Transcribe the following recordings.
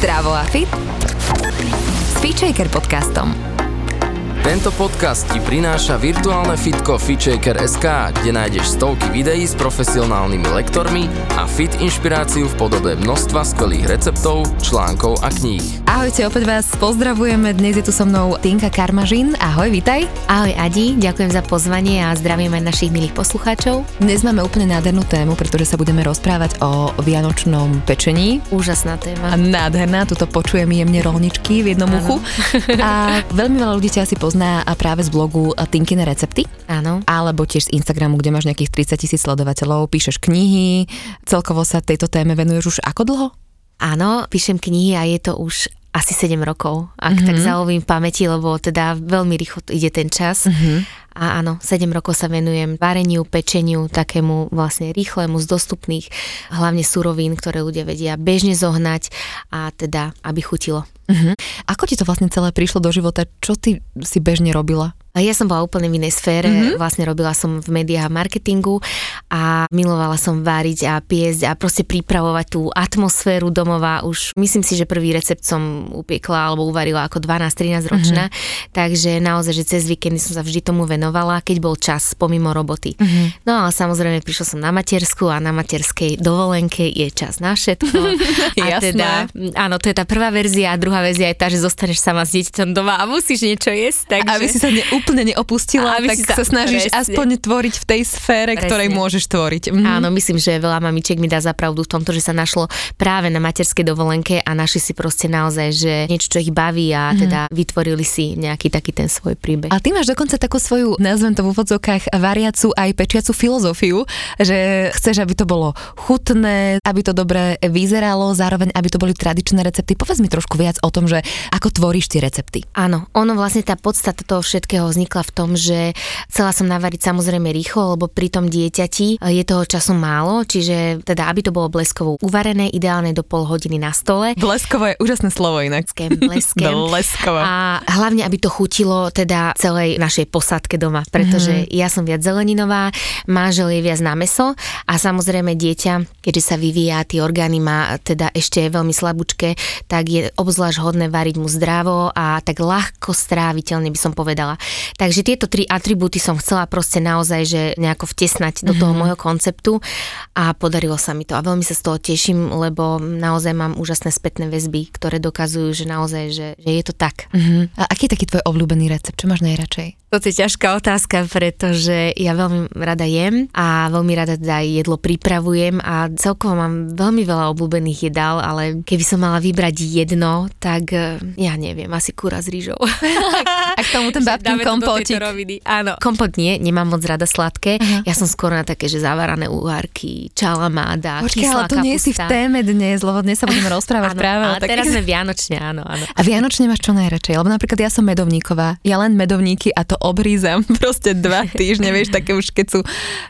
Zdravo a fit s Feature podcastom. Tento podcast ti prináša virtuálne fitko FitShaker.sk, kde nájdeš stovky videí s profesionálnymi lektormi a fit inšpiráciu v podobe množstva skvelých receptov, článkov a kníh. Ahojte, opäť vás pozdravujeme. Dnes je tu so mnou Tinka Karmažin. Ahoj, vitaj. Ahoj Adi, ďakujem za pozvanie a zdravím aj našich milých poslucháčov. Dnes máme úplne nádhernú tému, pretože sa budeme rozprávať o vianočnom pečení. Úžasná téma. A nádherná, tuto počujem jemne rolničky v jednom uchu. A veľmi veľa ľudí ťa asi pozná práve z blogu Tinkine recepty. Áno. Alebo tiež z Instagramu, kde máš nejakých 30 tisíc sledovateľov, píšeš knihy, celkovo sa tejto téme venuješ už ako dlho? Áno, píšem knihy a je to už asi 7 rokov, ak mm-hmm. tak zalovím pamäti, lebo teda veľmi rýchlo ide ten čas. Mm-hmm. A áno, 7 rokov sa venujem vareniu, pečeniu, takému vlastne rýchlemu z dostupných, hlavne surovín, ktoré ľudia vedia bežne zohnať a teda, aby chutilo. Uh-huh. Ako ti to vlastne celé prišlo do života? Čo ty si bežne robila? Ja som bola úplne v inej sfére, mm-hmm. vlastne robila som v médiách a marketingu a milovala som variť a piesť a proste pripravovať tú atmosféru domova. Už myslím si, že prvý recept som upiekla alebo uvarila ako 12-13 ročná, mm-hmm. takže naozaj, že cez víkendy som sa vždy tomu venovala, keď bol čas pomimo roboty. Mm-hmm. No a samozrejme prišla som na matersku a na materskej dovolenke je čas na všetko. a teda, áno, to je tá prvá verzia a druhá verzia je tá, že zostaneš sama s dieťaťom doma a musíš niečo jesť. Takže... Aby si sa ne úplne neopustila, Aby tak sa, sa snažíš presne. aspoň tvoriť v tej sfére, presne. ktorej môžeš tvoriť. Mhm. Áno, myslím, že veľa mamičiek mi dá zapravdu v tomto, že sa našlo práve na materskej dovolenke a našli si proste naozaj, že niečo, čo ich baví a mhm. teda vytvorili si nejaký taký ten svoj príbeh. A ty máš dokonca takú svoju, nazvem to v úvodzovkách, variacu aj pečiacu filozofiu, že chceš, aby to bolo chutné, aby to dobre vyzeralo, zároveň aby to boli tradičné recepty. Povedz mi trošku viac o tom, že ako tvoríš tie recepty. Áno, ono vlastne tá podstata toho všetkého vznikla v tom, že chcela som navariť samozrejme rýchlo, lebo pri tom dieťati je toho času málo, čiže teda aby to bolo bleskovo uvarené, ideálne do pol hodiny na stole. Bleskovo je úžasné slovo inak. Bleskem, bleskem. Bleskovo. A hlavne, aby to chutilo teda celej našej posádke doma, pretože mm-hmm. ja som viac zeleninová, manžel je viac na meso a samozrejme dieťa, keďže sa vyvíja, tie orgány má teda ešte veľmi slabúčke, tak je obzvlášť hodné variť mu zdravo a tak ľahko stráviteľne by som povedala. Takže tieto tri atribúty som chcela proste naozaj, že nejako vtesnať do toho mm-hmm. môjho konceptu a podarilo sa mi to a veľmi sa z toho teším, lebo naozaj mám úžasné spätné väzby, ktoré dokazujú, že naozaj, že, že je to tak. Mm-hmm. A aký je taký tvoj obľúbený recept? Čo máš najradšej? To je ťažká otázka, pretože ja veľmi rada jem a veľmi rada teda jedlo pripravujem a celkovo mám veľmi veľa obľúbených jedál, ale keby som mala vybrať jedno, tak eh, ja neviem, asi kúra s rýžou. a k tomu ten babkin kompotík. Áno. Kompot nie, nemám moc rada sladké. Uh-huh. Ja som skoro na také, že zavarané uhárky, čalamáda, Počkej, ale to nie si v téme dnes, lebo dnes sa budeme rozprávať áno, práve ale o teraz sme vianočne, áno, áno. A vianočne máš čo najradšej? Lebo napríklad ja som medovníková, ja len medovníky a to obrízam proste dva týždne, vieš, také už keď sú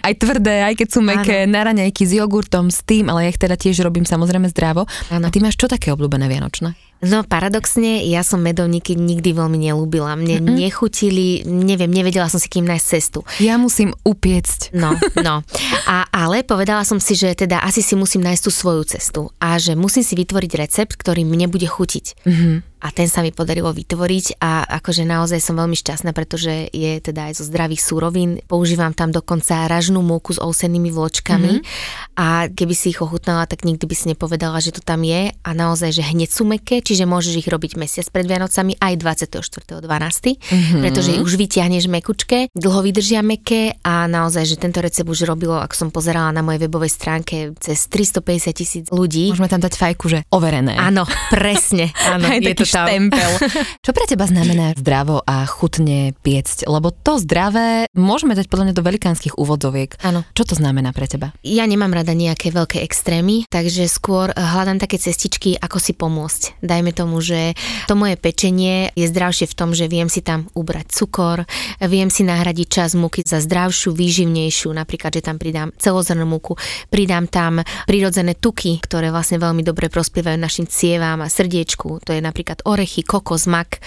aj tvrdé, aj keď sú meké, na raňajky s jogurtom, s tým, ale ja ich teda tiež robím samozrejme zdravo. Ano. A ty máš čo také obľúbené vianočné? No paradoxne, ja som medovníky nikdy veľmi nelúbila. Mne mm-hmm. nechutili, neviem, nevedela som si kým nájsť cestu. Ja musím upiecť. No, no. A, ale povedala som si, že teda asi si musím nájsť tú svoju cestu a že musím si vytvoriť recept, ktorý mne bude chutiť. Mm-hmm a ten sa mi podarilo vytvoriť a akože naozaj som veľmi šťastná, pretože je teda aj zo zdravých súrovín. Používam tam dokonca ražnú múku s ousenými vločkami mm-hmm. a keby si ich ochutnala, tak nikdy by si nepovedala, že to tam je a naozaj, že hneď sú meké, čiže môžeš ich robiť mesiac pred Vianocami aj 24.12., mm-hmm. pretože už vyťahneš mekučke, dlho vydržia meké a naozaj, že tento recept už robilo, ako som pozerala na mojej webovej stránke, cez 350 tisíc ľudí. Môžeme tam dať fajku, že overené. Áno, presne. Áno, je to štempel. Čo pre teba znamená zdravo a chutne piecť? Lebo to zdravé môžeme dať podľa mňa do velikánskych úvodzoviek. Áno. Čo to znamená pre teba? Ja nemám rada nejaké veľké extrémy, takže skôr hľadám také cestičky, ako si pomôcť. Dajme tomu, že to moje pečenie je zdravšie v tom, že viem si tam ubrať cukor, viem si nahradiť čas múky za zdravšiu, výživnejšiu, napríklad, že tam pridám celozrnú múku, pridám tam prirodzené tuky, ktoré vlastne veľmi dobre prospievajú našim cievám a srdiečku. To je napríklad orechy, kokos, mak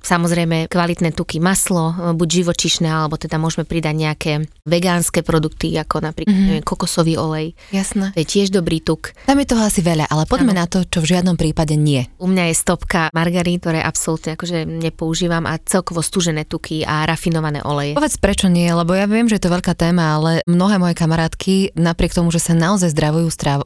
samozrejme kvalitné tuky, maslo, buď živočišné, alebo teda môžeme pridať nejaké vegánske produkty, ako napríklad mm-hmm. neviem, kokosový olej. Jasné. To je tiež dobrý tuk. Tam je toho asi veľa, ale poďme ano. na to, čo v žiadnom prípade nie. U mňa je stopka margarín, ktoré absolútne akože nepoužívam a celkovo stúžené tuky a rafinované oleje. Povedz prečo nie, lebo ja viem, že je to veľká téma, ale mnohé moje kamarátky, napriek tomu, že sa naozaj zdravujú stravo,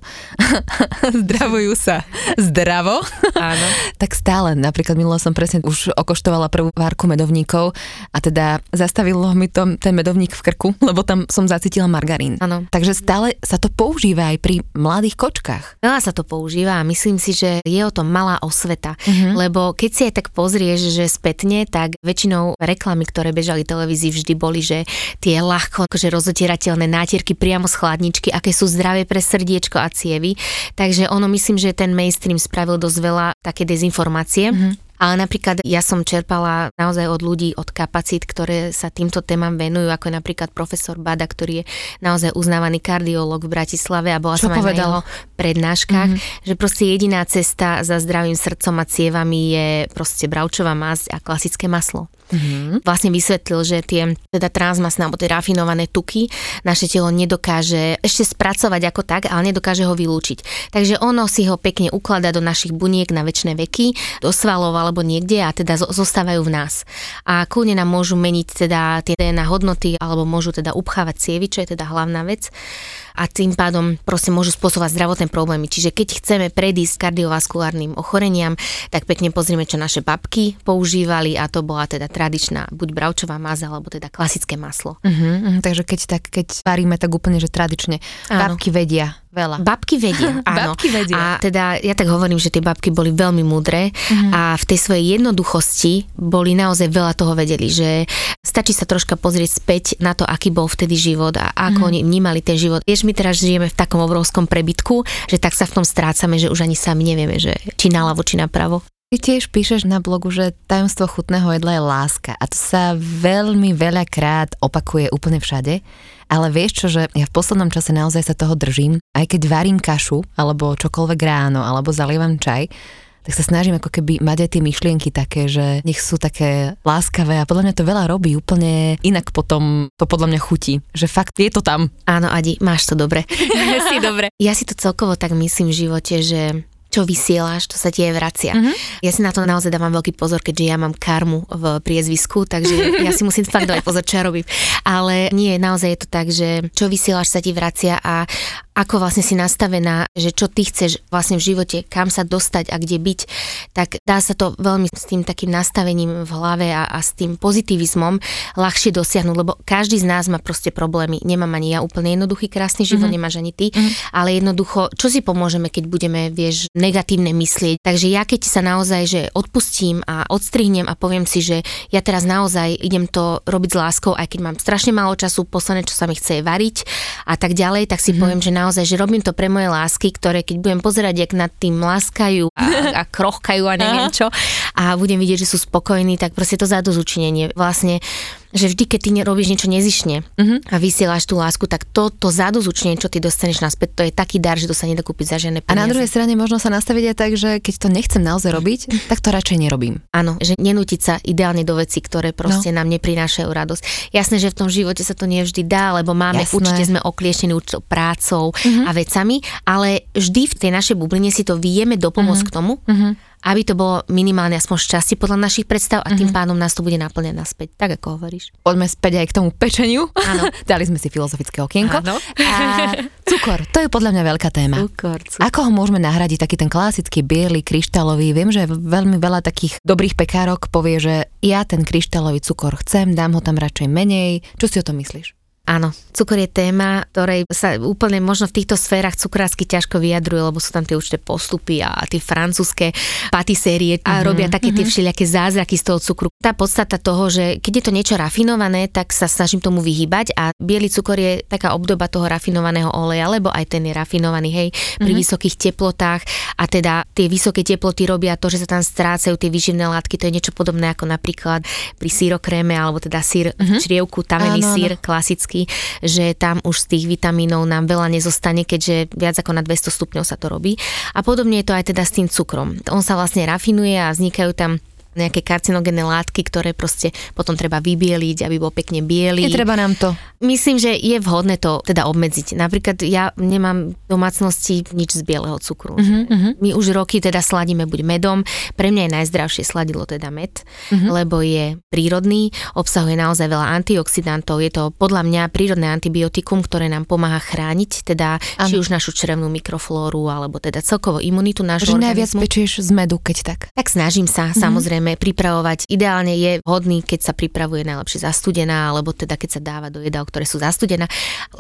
zdravujú sa zdravo, Áno. tak stále, napríklad minulo som presne už okoštovala prvú várku medovníkov a teda zastavilo mi to ten medovník v krku, lebo tam som zacítila margarín. Áno. Takže stále sa to používa aj pri mladých kočkách. Veľa sa to používa a myslím si, že je o tom malá osveta, uh-huh. lebo keď si aj tak pozrieš, že spätne, tak väčšinou reklamy, ktoré bežali televízii, vždy boli, že tie ľahko akože rozotierateľné nátierky priamo z chladničky, aké sú zdravé pre srdiečko a cievy. Takže ono myslím, že ten mainstream spravil dosť veľa také dezinformácie. Uh-huh. Ale napríklad ja som čerpala naozaj od ľudí, od kapacít, ktoré sa týmto témam venujú, ako je napríklad profesor Bada, ktorý je naozaj uznávaný kardiolog v Bratislave a bola Čo som povedal? aj na jeho prednáškach, mm-hmm. že proste jediná cesta za zdravým srdcom a cievami je proste bravčová masť a klasické maslo. Mm-hmm. Vlastne vysvetlil, že tie teda transmasné alebo tie rafinované tuky naše telo nedokáže ešte spracovať ako tak, ale nedokáže ho vylúčiť. Takže ono si ho pekne ukladá do našich buniek na väčšie veky, do svalov alebo niekde a teda zostávajú v nás. A kľudne nám môžu meniť teda tie DNA hodnoty alebo môžu teda upchávať cievy, čo je teda hlavná vec a tým pádom proste môžu spôsobovať zdravotné problémy. Čiže keď chceme predísť kardiovaskulárnym ochoreniam, tak pekne pozrieme, čo naše babky používali a to bola teda tradičná buď bravčová maza alebo teda klasické maslo. Uh-huh, uh-huh, takže keď tak, keď varíme tak úplne, že tradične, Áno. babky vedia veľa. Babky vedia, áno. babky vedia. A teda ja tak hovorím, že tie babky boli veľmi múdre uh-huh. a v tej svojej jednoduchosti boli naozaj veľa toho vedeli, že stačí sa troška pozrieť späť na to, aký bol vtedy život a ako uh-huh. oni vnímali ten život. Vieš, my teraz žijeme v takom obrovskom prebytku, že tak sa v tom strácame, že už ani sami nevieme, že či naľavo, či napravo. Ty tiež píšeš na blogu, že tajomstvo chutného jedla je láska a to sa veľmi veľakrát opakuje úplne všade. Ale vieš čo, že ja v poslednom čase naozaj sa toho držím, aj keď varím kašu alebo čokoľvek ráno alebo zalievam čaj, tak sa snažím ako keby mať aj tie myšlienky také, že nech sú také láskavé a podľa mňa to veľa robí úplne inak potom to podľa mňa chutí, že fakt je to tam. Áno, Adi, máš to dobre. si dobre. Ja si to celkovo tak myslím v živote, že čo vysielaš, to sa ti aj vracia. Mm-hmm. Ja si na to naozaj dávam veľký pozor, keďže ja mám karmu v priezvisku, takže ja si musím fakt dávať pozor, čo ja robím. Ale nie, naozaj je to tak, že čo vysielaš sa ti vracia a ako vlastne si nastavená, že čo ty chceš vlastne v živote, kam sa dostať a kde byť, tak dá sa to veľmi s tým takým nastavením v hlave a, a s tým pozitivizmom ľahšie dosiahnuť, lebo každý z nás má proste problémy. Nemám ani ja úplne jednoduchý, krásny život, mm-hmm. nemáš ani ty, mm-hmm. ale jednoducho, čo si pomôžeme, keď budeme, vieš, negatívne myslieť. Takže ja keď sa naozaj, že odpustím a odstrihnem a poviem si, že ja teraz naozaj idem to robiť s láskou, aj keď mám strašne málo času, posledné, čo sa mi chce je variť a tak ďalej, tak si mm-hmm. poviem, že naozaj, že robím to pre moje lásky, ktoré keď budem pozerať, jak nad tým láskajú a, a krochkajú a neviem čo a budem vidieť, že sú spokojní, tak proste to zadozučinenie. Vlastne že vždy, keď ty robíš niečo nezišne uh-huh. a vysielaš tú lásku, tak to, to zadozučenie, čo ty dostaneš naspäť, to je taký dar, že to sa nedá kúpiť za žiadne peniaze. A na druhej strane možno sa nastaviť aj tak, že keď to nechcem naozaj robiť, tak to radšej nerobím. Áno, že nenútiť sa ideálne do veci, ktoré proste no. nám neprinášajú radosť. Jasné, že v tom živote sa to nie vždy dá, lebo máme, Jasné. určite sme okliešení určitou prácou uh-huh. a vecami, ale vždy v tej našej bubline si to vieme dopomôcť uh-huh. k tomu, uh-huh aby to bolo minimálne aspoň šťastie podľa našich predstav a tým mm-hmm. pádom nás to bude naplnené naspäť, tak ako hovoríš. Poďme späť aj k tomu pečeniu. Áno. Dali sme si filozofické okienko. Áno. A cukor, to je podľa mňa veľká téma. Cukor, cukor. Ako ho môžeme nahradiť, taký ten klasický biely, kryštálový? Viem, že veľmi veľa takých dobrých pekárok povie, že ja ten kryštálový cukor chcem, dám ho tam radšej menej. Čo si o tom myslíš? Áno, cukor je téma, ktorej sa úplne možno v týchto sférach cukrársky ťažko vyjadruje, lebo sú tam tie určité postupy a tie francúzske patisérie a uh-huh, robia také uh-huh. tie mhm. všelijaké zázraky z toho cukru. Tá podstata toho, že keď je to niečo rafinované, tak sa snažím tomu vyhybať a biely cukor je taká obdoba toho rafinovaného oleja, lebo aj ten je rafinovaný, hej, pri uh-huh. vysokých teplotách a teda tie vysoké teploty robia to, že sa tam strácajú tie výživné látky, to je niečo podobné ako napríklad pri sírokréme alebo teda sír uh-huh. črievku, tamený sír, klasický otázky, že tam už z tých vitamínov nám veľa nezostane, keďže viac ako na 200 stupňov sa to robí. A podobne je to aj teda s tým cukrom. On sa vlastne rafinuje a vznikajú tam nejaké karcinogénne látky, ktoré proste potom treba vybieliť, aby bol pekne biely. Netreba nám to. Myslím, že je vhodné to teda obmedziť. Napríklad ja nemám v domácnosti nič z bieleho cukru. Uh-huh, My už roky teda sladíme buď medom. Pre mňa je najzdravšie sladilo teda med, uh-huh. lebo je prírodný, obsahuje naozaj veľa antioxidantov. Je to podľa mňa prírodné antibiotikum, ktoré nám pomáha chrániť teda ano. či už našu črevnú mikroflóru, alebo teda celkovo imunitu nášho organizmu. najviac pečieš z medu, keď tak? Tak snažím sa uh-huh. samozrejme pripravovať. Ideálne je vhodný, keď sa pripravuje najlepšie zastudená, alebo teda keď sa dáva do jedál, ktoré sú zastudené,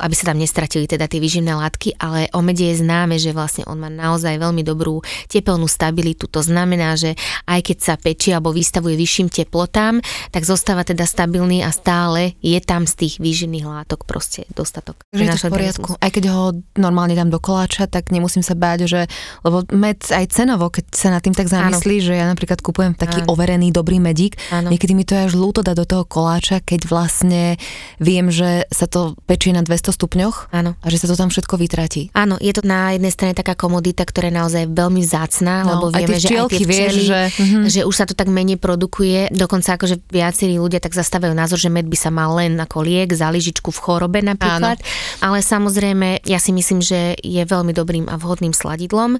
aby sa tam nestratili teda tie vyživné látky, ale o mede je známe, že vlastne on má naozaj veľmi dobrú tepelnú stabilitu. To znamená, že aj keď sa pečí alebo vystavuje vyšším teplotám, tak zostáva teda stabilný a stále je tam z tých výživných látok proste dostatok. Že je to v poriadku. Aj keď ho normálne dám do koláča, tak nemusím sa báť, že, lebo med aj cenovo, keď sa nad tým tak zamyslí, že ja napríklad kupujem taký Áno. Overený dobrý medík, Áno. niekedy mi to je až ľúto dať do toho koláča, keď vlastne viem, že sa to pečie na 200 stupňoch Áno. a že sa to tam všetko vytratí. Áno, je to na jednej strane taká komodita, ktorá je naozaj veľmi zácná, no, lebo vieme, že aj tie včely, vieš, že, uh-huh. že už sa to tak menej produkuje. Dokonca akože viacerí ľudia tak zastávajú názor, že med by sa mal len ako liek za lyžičku v chorobe napríklad. Áno. Ale samozrejme, ja si myslím, že je veľmi dobrým a vhodným sladidlom.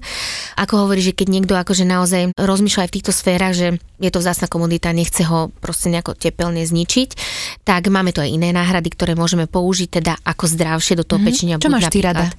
Ako hovorí, že keď niekto akože naozaj rozmýšľa aj v týchto sférach, že je to vzácna komodita, nechce ho proste nejako tepelne zničiť, tak máme tu aj iné náhrady, ktoré môžeme použiť teda ako zdravšie do toho mm-hmm. pečenia. Čo máš ty rada?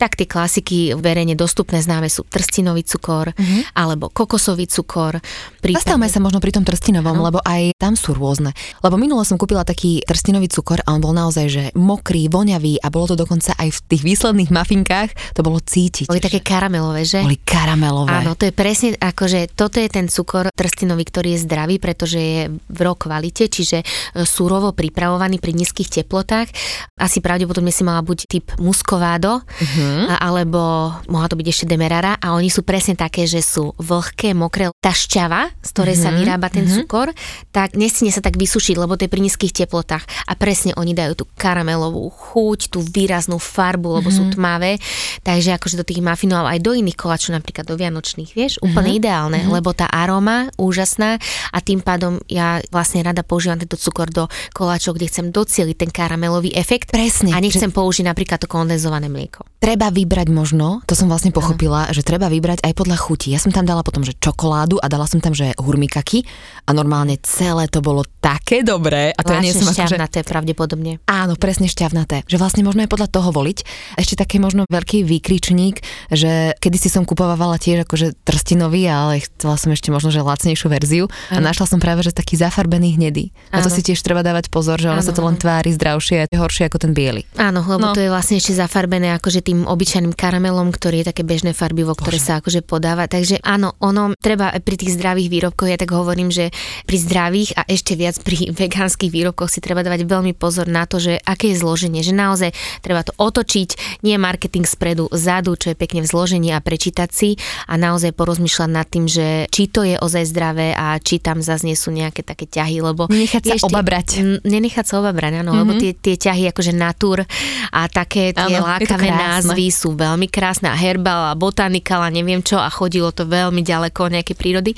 Tak tie klasiky verejne dostupné známe sú trstinový cukor mm-hmm. alebo kokosový cukor. Prípadne... Zastavme sa možno pri tom trstinovom, ano. lebo aj tam sú rôzne. Lebo minulo som kúpila taký trstinový cukor a on bol naozaj že mokrý, voňavý a bolo to dokonca aj v tých výsledných mafinkách, to bolo cítiť. Boli také karamelové, že? Boli karamelové. Áno, to je presne akože toto je ten cukor trstinový, ktorý je zdravý, pretože je v ro kvalite, čiže e, surovo pripravovaný pri nízkych teplotách. Asi pravdepodobne si mala buď typ muskovado, mm-hmm uh-huh. alebo mohla to byť ešte demerara a oni sú presne také, že sú vlhké, mokré. Tá šťava, z ktorej uh-huh. sa mhm. vyrába ten uh-huh. cukor, tak nestine sa tak vysušiť, lebo to je pri nízkych teplotách a presne oni dajú tú karamelovú chuť, tú výraznú farbu, lebo uh-huh. sú tmavé, takže akože do tých mafinov aj do iných koláčov, napríklad do vianočných, vieš, úplne uh-huh. ideálne, uh-huh. lebo tá aroma úžasná a tým pádom ja vlastne rada používam tento cukor do koláčov, kde chcem docieliť ten karamelový efekt. Presne. A nechcem že... použiť napríklad to kondenzované mlieko. Treba vybrať možno, to som vlastne pochopila, uh-huh. že treba vybrať aj podľa chuti. Ja som tam dala potom, že čokoládu a dala som tam, že hurmikaky a normálne celé to bolo také dobré. A to ja nie som šťavnaté že... pravdepodobne. Áno, presne šťavnaté. Že vlastne možno aj podľa toho voliť. Ešte taký možno veľký výkričník, že kedy si som kupovala tiež akože trstinový, ale chcela som ešte možno, že lacnejšiu verziu a našla som práve, že taký zafarbený hnedý. A to si tiež treba dávať pozor, že ono sa to len tvári zdravšie a horšie ako ten biely. Áno, lebo no. to je vlastne ešte zafarbené akože tým obyčajným karamelom, ktorý je také bežné farbivo, ktoré Bože. sa akože podáva. Takže áno, ono treba pri tých zdravých výrobkoch, ja tak hovorím, že pri zdravých a ešte viac pri vegánskych výrobkoch si treba dávať veľmi pozor na to, že aké je zloženie, že naozaj treba to otočiť, nie marketing spredu, zadu, čo je pekne v zložení a prečítať si a naozaj porozmýšľať nad tým, že či to je ozaj zdravé a či tam zase nie sú nejaké také ťahy, lebo... Nenechať sa ešte, obabrať. Nenechať sa obabrať, áno, mm-hmm. lebo tie, tie ťahy akože natur a také tie áno, lákavé názvy sú veľmi krásne a herbal a botanikal a neviem čo a chodilo to veľmi ďaleko nejaké prírody.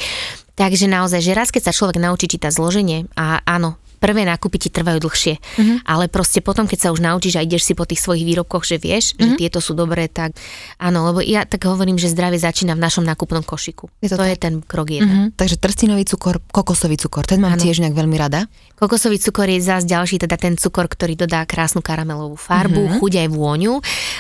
Takže naozaj, že raz keď sa človek naučí čítať zloženie a áno, prvé nákupy ti trvajú dlhšie. Mm-hmm. Ale proste potom, keď sa už naučíš a ideš si po tých svojich výrobkoch, že vieš, mm-hmm. že mhm. tieto sú dobré, tak áno, lebo ja tak hovorím, že zdravie začína v našom nákupnom košiku. Je to, to je ten krok jeden. Mm-hmm. Takže trstinový cukor, kokosový cukor, ten mám ano. tiež nejak veľmi rada. Kokosový cukor je zás ďalší, teda ten cukor, ktorý dodá krásnu karamelovú farbu, mm-hmm. chuť aj vôňu.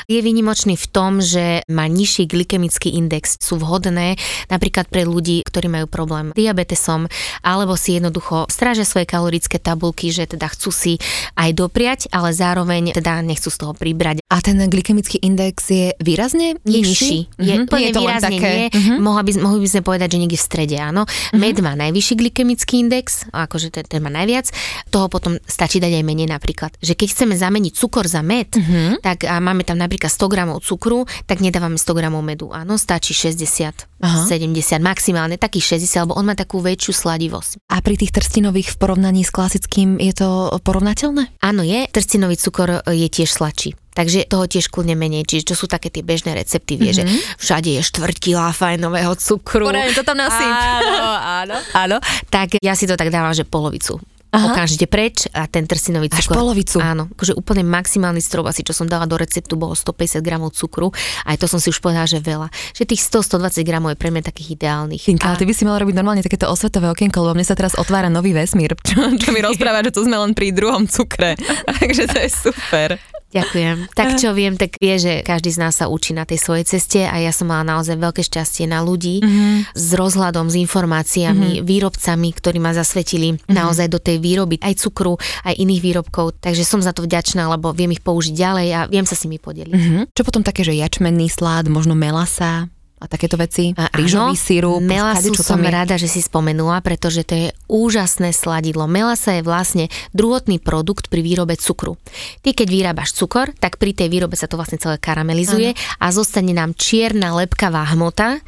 Je výnimočný v tom, že má nižší glykemický index, sú vhodné napríklad pre ľudí, ktorí majú problém s diabetesom, alebo si jednoducho strážia svoje kalorické tabulky, že teda chcú si aj dopriať, ale zároveň teda nechcú z toho pribrať. A ten glykemický index je výrazne je nižší? Je mm-hmm. je výrazne také... nie. Mm-hmm. Mohli, by, mohli by sme povedať, že niekde v strede, áno. Mm-hmm. Med má najvyšší glykemický index, akože ten, ten má najviac toho potom stačí dať aj menej napríklad. Že keď chceme zameniť cukor za med, mm-hmm. tak a máme tam napríklad 100 gramov cukru, tak nedávame 100 gramov medu. Áno, stačí 60, Aha. 70, maximálne takých 60, lebo on má takú väčšiu sladivosť. A pri tých trstinových v porovnaní s klasickým je to porovnateľné? Áno, je. Trstinový cukor je tiež sladší. Takže toho tiež kľudne menej, čiže čo sú také tie bežné recepty, vie, mm-hmm. že mhm. všade je štvrť kila fajnového cukru. Poradne, to tam nasýp. Áno, áno, áno. Tak ja si to tak dávam, že polovicu. Aha. okamžite preč a ten trsinový cukor. Až polovicu. Áno, akože úplne maximálny strop, asi čo som dala do receptu, bolo 150 gramov cukru. Aj to som si už povedala, že veľa. Že tých 100-120 gramov je pre mňa takých ideálnych. Tinka, ale ty by si mala robiť normálne takéto osvetové okienko, lebo mne sa teraz otvára nový vesmír, čo, čo mi rozpráva, že tu sme len pri druhom cukre. Takže to je super. Ďakujem. Tak čo viem, tak vie, že každý z nás sa učí na tej svojej ceste a ja som mala naozaj veľké šťastie na ľudí mm-hmm. s rozhľadom, s informáciami, mm-hmm. výrobcami, ktorí ma zasvetili mm-hmm. naozaj do tej výroby aj cukru, aj iných výrobkov. Takže som za to vďačná, lebo viem ich použiť ďalej a viem sa s nimi podeliť. Mm-hmm. Čo potom také, že jačmenný slád, možno melasa? A takéto veci? A Rýžový sírup? Melasu som je? rada, že si spomenula, pretože to je úžasné sladidlo. Melasa je vlastne druhotný produkt pri výrobe cukru. Ty keď vyrábaš cukor, tak pri tej výrobe sa to vlastne celé karamelizuje Aha. a zostane nám čierna lepkavá hmota,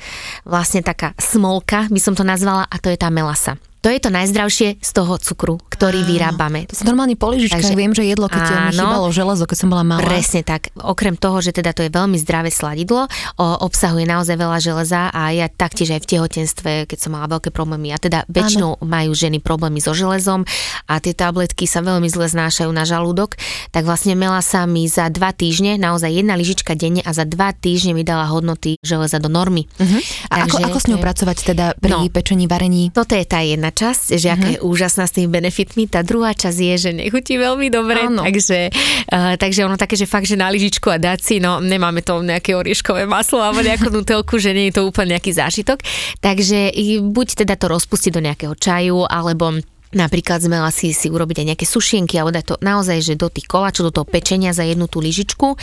vlastne taká smolka by som to nazvala a to je tá melasa. To je to najzdravšie z toho cukru, ktorý áno. vyrábame. Normálne po Takže, viem, že jedlo, keď áno, mi chýbalo železo, keď som bola malá. Presne tak. Okrem toho, že teda to je veľmi zdravé sladidlo, o, obsahuje naozaj veľa železa a ja taktiež aj v tehotenstve, keď som mala veľké problémy, a teda väčšinou áno. majú ženy problémy so železom a tie tabletky sa veľmi zle znášajú na žalúdok, tak vlastne mela sa mi za dva týždne, naozaj jedna lyžička denne a za dva týždne mi dala hodnoty železa do normy. Uh-huh. A Takže, ako, ako s ňou pracovať teda pri no, pečení, varení? Toto je tá jedna časť, že aká mm-hmm. je úžasná s tými benefitmi. Tá druhá časť je, že nechutí veľmi dobre, Áno. takže, uh, takže ono také, že fakt, že na lyžičku a dať si, no nemáme to nejaké orieškové maslo alebo nejakú nutelku, že nie je to úplne nejaký zážitok. Takže buď teda to rozpustiť do nejakého čaju, alebo Napríklad sme si, si urobiť aj nejaké sušienky alebo dať to naozaj, že do tých koláčov, do toho pečenia za jednu tú lyžičku,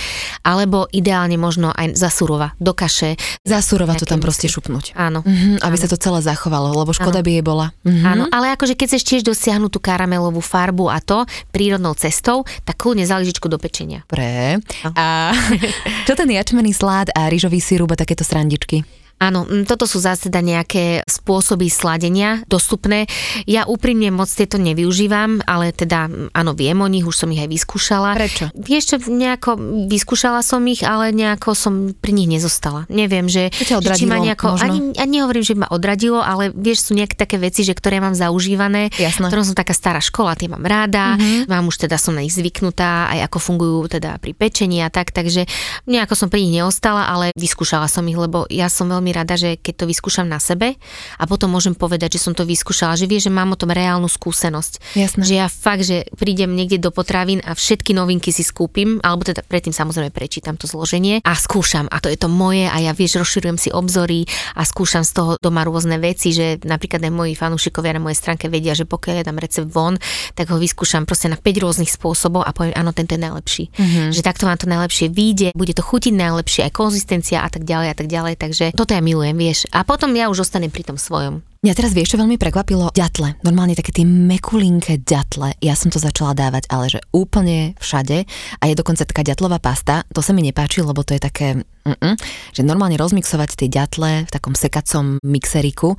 alebo ideálne možno aj za surova, do kaše. Za surova to tam proste šupnúť. Áno. Mm-hmm, aby áno. sa to celé zachovalo, lebo škoda áno. by je bola. Mm-hmm. Áno, ale akože keď chceš tiež dosiahnuť tú karamelovú farbu a to prírodnou cestou, tak kľudne za lyžičku do pečenia. Pre. No. A čo ten jačmený slád a rýžový sírup a takéto srandičky? Áno, toto sú zase teda nejaké spôsoby sladenia dostupné. Ja úprimne moc tieto nevyužívam, ale teda áno, viem o nich, už som ich aj vyskúšala. Prečo? Vieš čo, nejako vyskúšala som ich, ale nejako som pri nich nezostala. Neviem, že, odradilo, či ma nejako, ani, ani nehovorím, že ma odradilo, ale vieš, sú nejaké také veci, že ktoré mám zaužívané, Jasné. ktorom som taká stará škola, tie mám ráda, mm-hmm. mám už teda som na nich zvyknutá, aj ako fungujú teda pri pečení a tak, takže nejako som pri nich neostala, ale vyskúšala som ich, lebo ja som veľmi rada, že keď to vyskúšam na sebe a potom môžem povedať, že som to vyskúšala, že vie, že mám o tom reálnu skúsenosť. Jasné. Že ja fakt, že prídem niekde do potravín a všetky novinky si skúpim, alebo teda predtým samozrejme prečítam to zloženie a skúšam. A to je to moje a ja vieš, rozširujem si obzory a skúšam z toho doma rôzne veci, že napríklad aj moji fanúšikovia na mojej stránke vedia, že pokiaľ ja dám recept von, tak ho vyskúšam proste na 5 rôznych spôsobov a poviem, áno, tento je najlepší. Mm-hmm. Že takto vám to najlepšie vyjde, bude to chutiť najlepšie, aj konzistencia a tak ďalej a tak ďalej. Takže toto ja milujem, vieš. A potom ja už ostanem pri tom svojom. Mňa teraz vieš, čo veľmi prekvapilo? Ďatle. Normálne také tie mekulinké ďatle. Ja som to začala dávať, ale že úplne všade. A je dokonca taká ďatlová pasta. To sa mi nepáči, lebo to je také, mm-mm, že normálne rozmixovať tie ďatle v takom sekacom mixeriku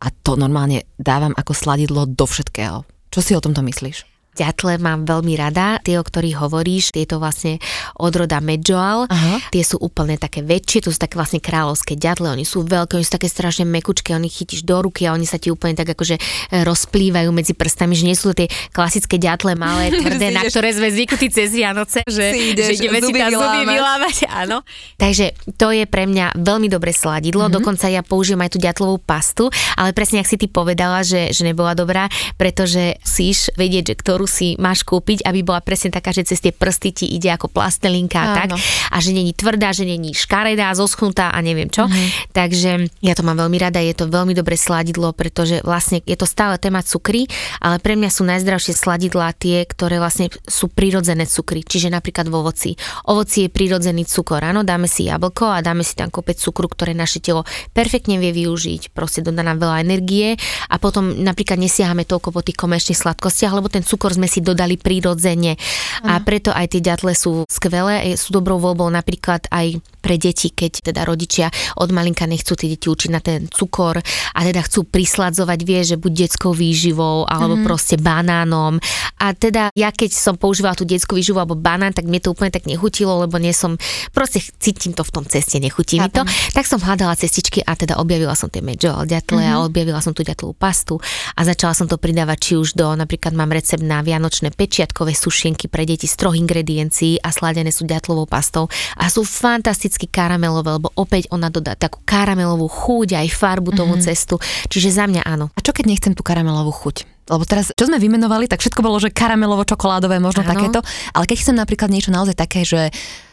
a to normálne dávam ako sladidlo do všetkého. Čo si o tomto myslíš? Ďatle mám veľmi rada, tie, o ktorých hovoríš, tieto vlastne odroda Medjoal, Aha. tie sú úplne také väčšie, to sú také vlastne kráľovské ďatle, oni sú veľké, oni sú také strašne mekučké, oni chytíš do ruky a oni sa ti úplne tak akože rozplývajú medzi prstami, že nie sú tie klasické ďatle malé, tvrdé, na ktoré sme zvyknutí cez Vianoce, že, ideš, že ideme si zuby vylávať, áno. Takže to je pre mňa veľmi dobré sladidlo, mm-hmm. dokonca ja použijem aj tú ďatlovú pastu, ale presne ak si ty povedala, že, že nebola dobrá, pretože síš vedieť, že ktorú ktorú si máš kúpiť, aby bola presne taká, že cez tie prsty ti ide ako plastelinka a tak. A že není tvrdá, že není škaredá, zoschnutá a neviem čo. Mm-hmm. Takže ja to mám veľmi rada, je to veľmi dobré sladidlo, pretože vlastne je to stále téma cukry, ale pre mňa sú najzdravšie sladidlá tie, ktoré vlastne sú prirodzené cukry, čiže napríklad v ovoci. Ovoci je prirodzený cukor, áno, dáme si jablko a dáme si tam kopec cukru, ktoré naše telo perfektne vie využiť, proste dodá nám veľa energie a potom napríklad nesiahame toľko po tých komerčných sladkostiach, lebo ten cukor cukor sme si dodali prirodzene a preto aj tie ďatle sú skvelé, sú dobrou voľbou napríklad aj pre deti, keď teda rodičia od malinka nechcú tie deti učiť na ten cukor a teda chcú prisladzovať, vie, že buď detskou výživou alebo mm. proste banánom. A teda ja keď som používala tú detskú výživu alebo banán, tak mne to úplne tak nechutilo, lebo nie som, proste cítim to v tom ceste, nechutí mi to. Tak som hľadala cestičky a teda objavila som tie medjool ďatle mm-hmm. a mhm. objavila som tú ďatlovú pastu a začala som to pridávať či už do, napríklad mám recept na vianočné pečiatkové sušienky pre deti z troch ingrediencií a sladené sú ďatlovou pastou a sú fantastické klasicky karamelové, lebo opäť ona dodá takú karamelovú chuť aj farbu tomu mm-hmm. cestu. Čiže za mňa áno. A čo keď nechcem tú karamelovú chuť? Lebo teraz, čo sme vymenovali, tak všetko bolo, že karamelovo-čokoládové, možno ano. takéto. Ale keď chcem napríklad niečo naozaj také, že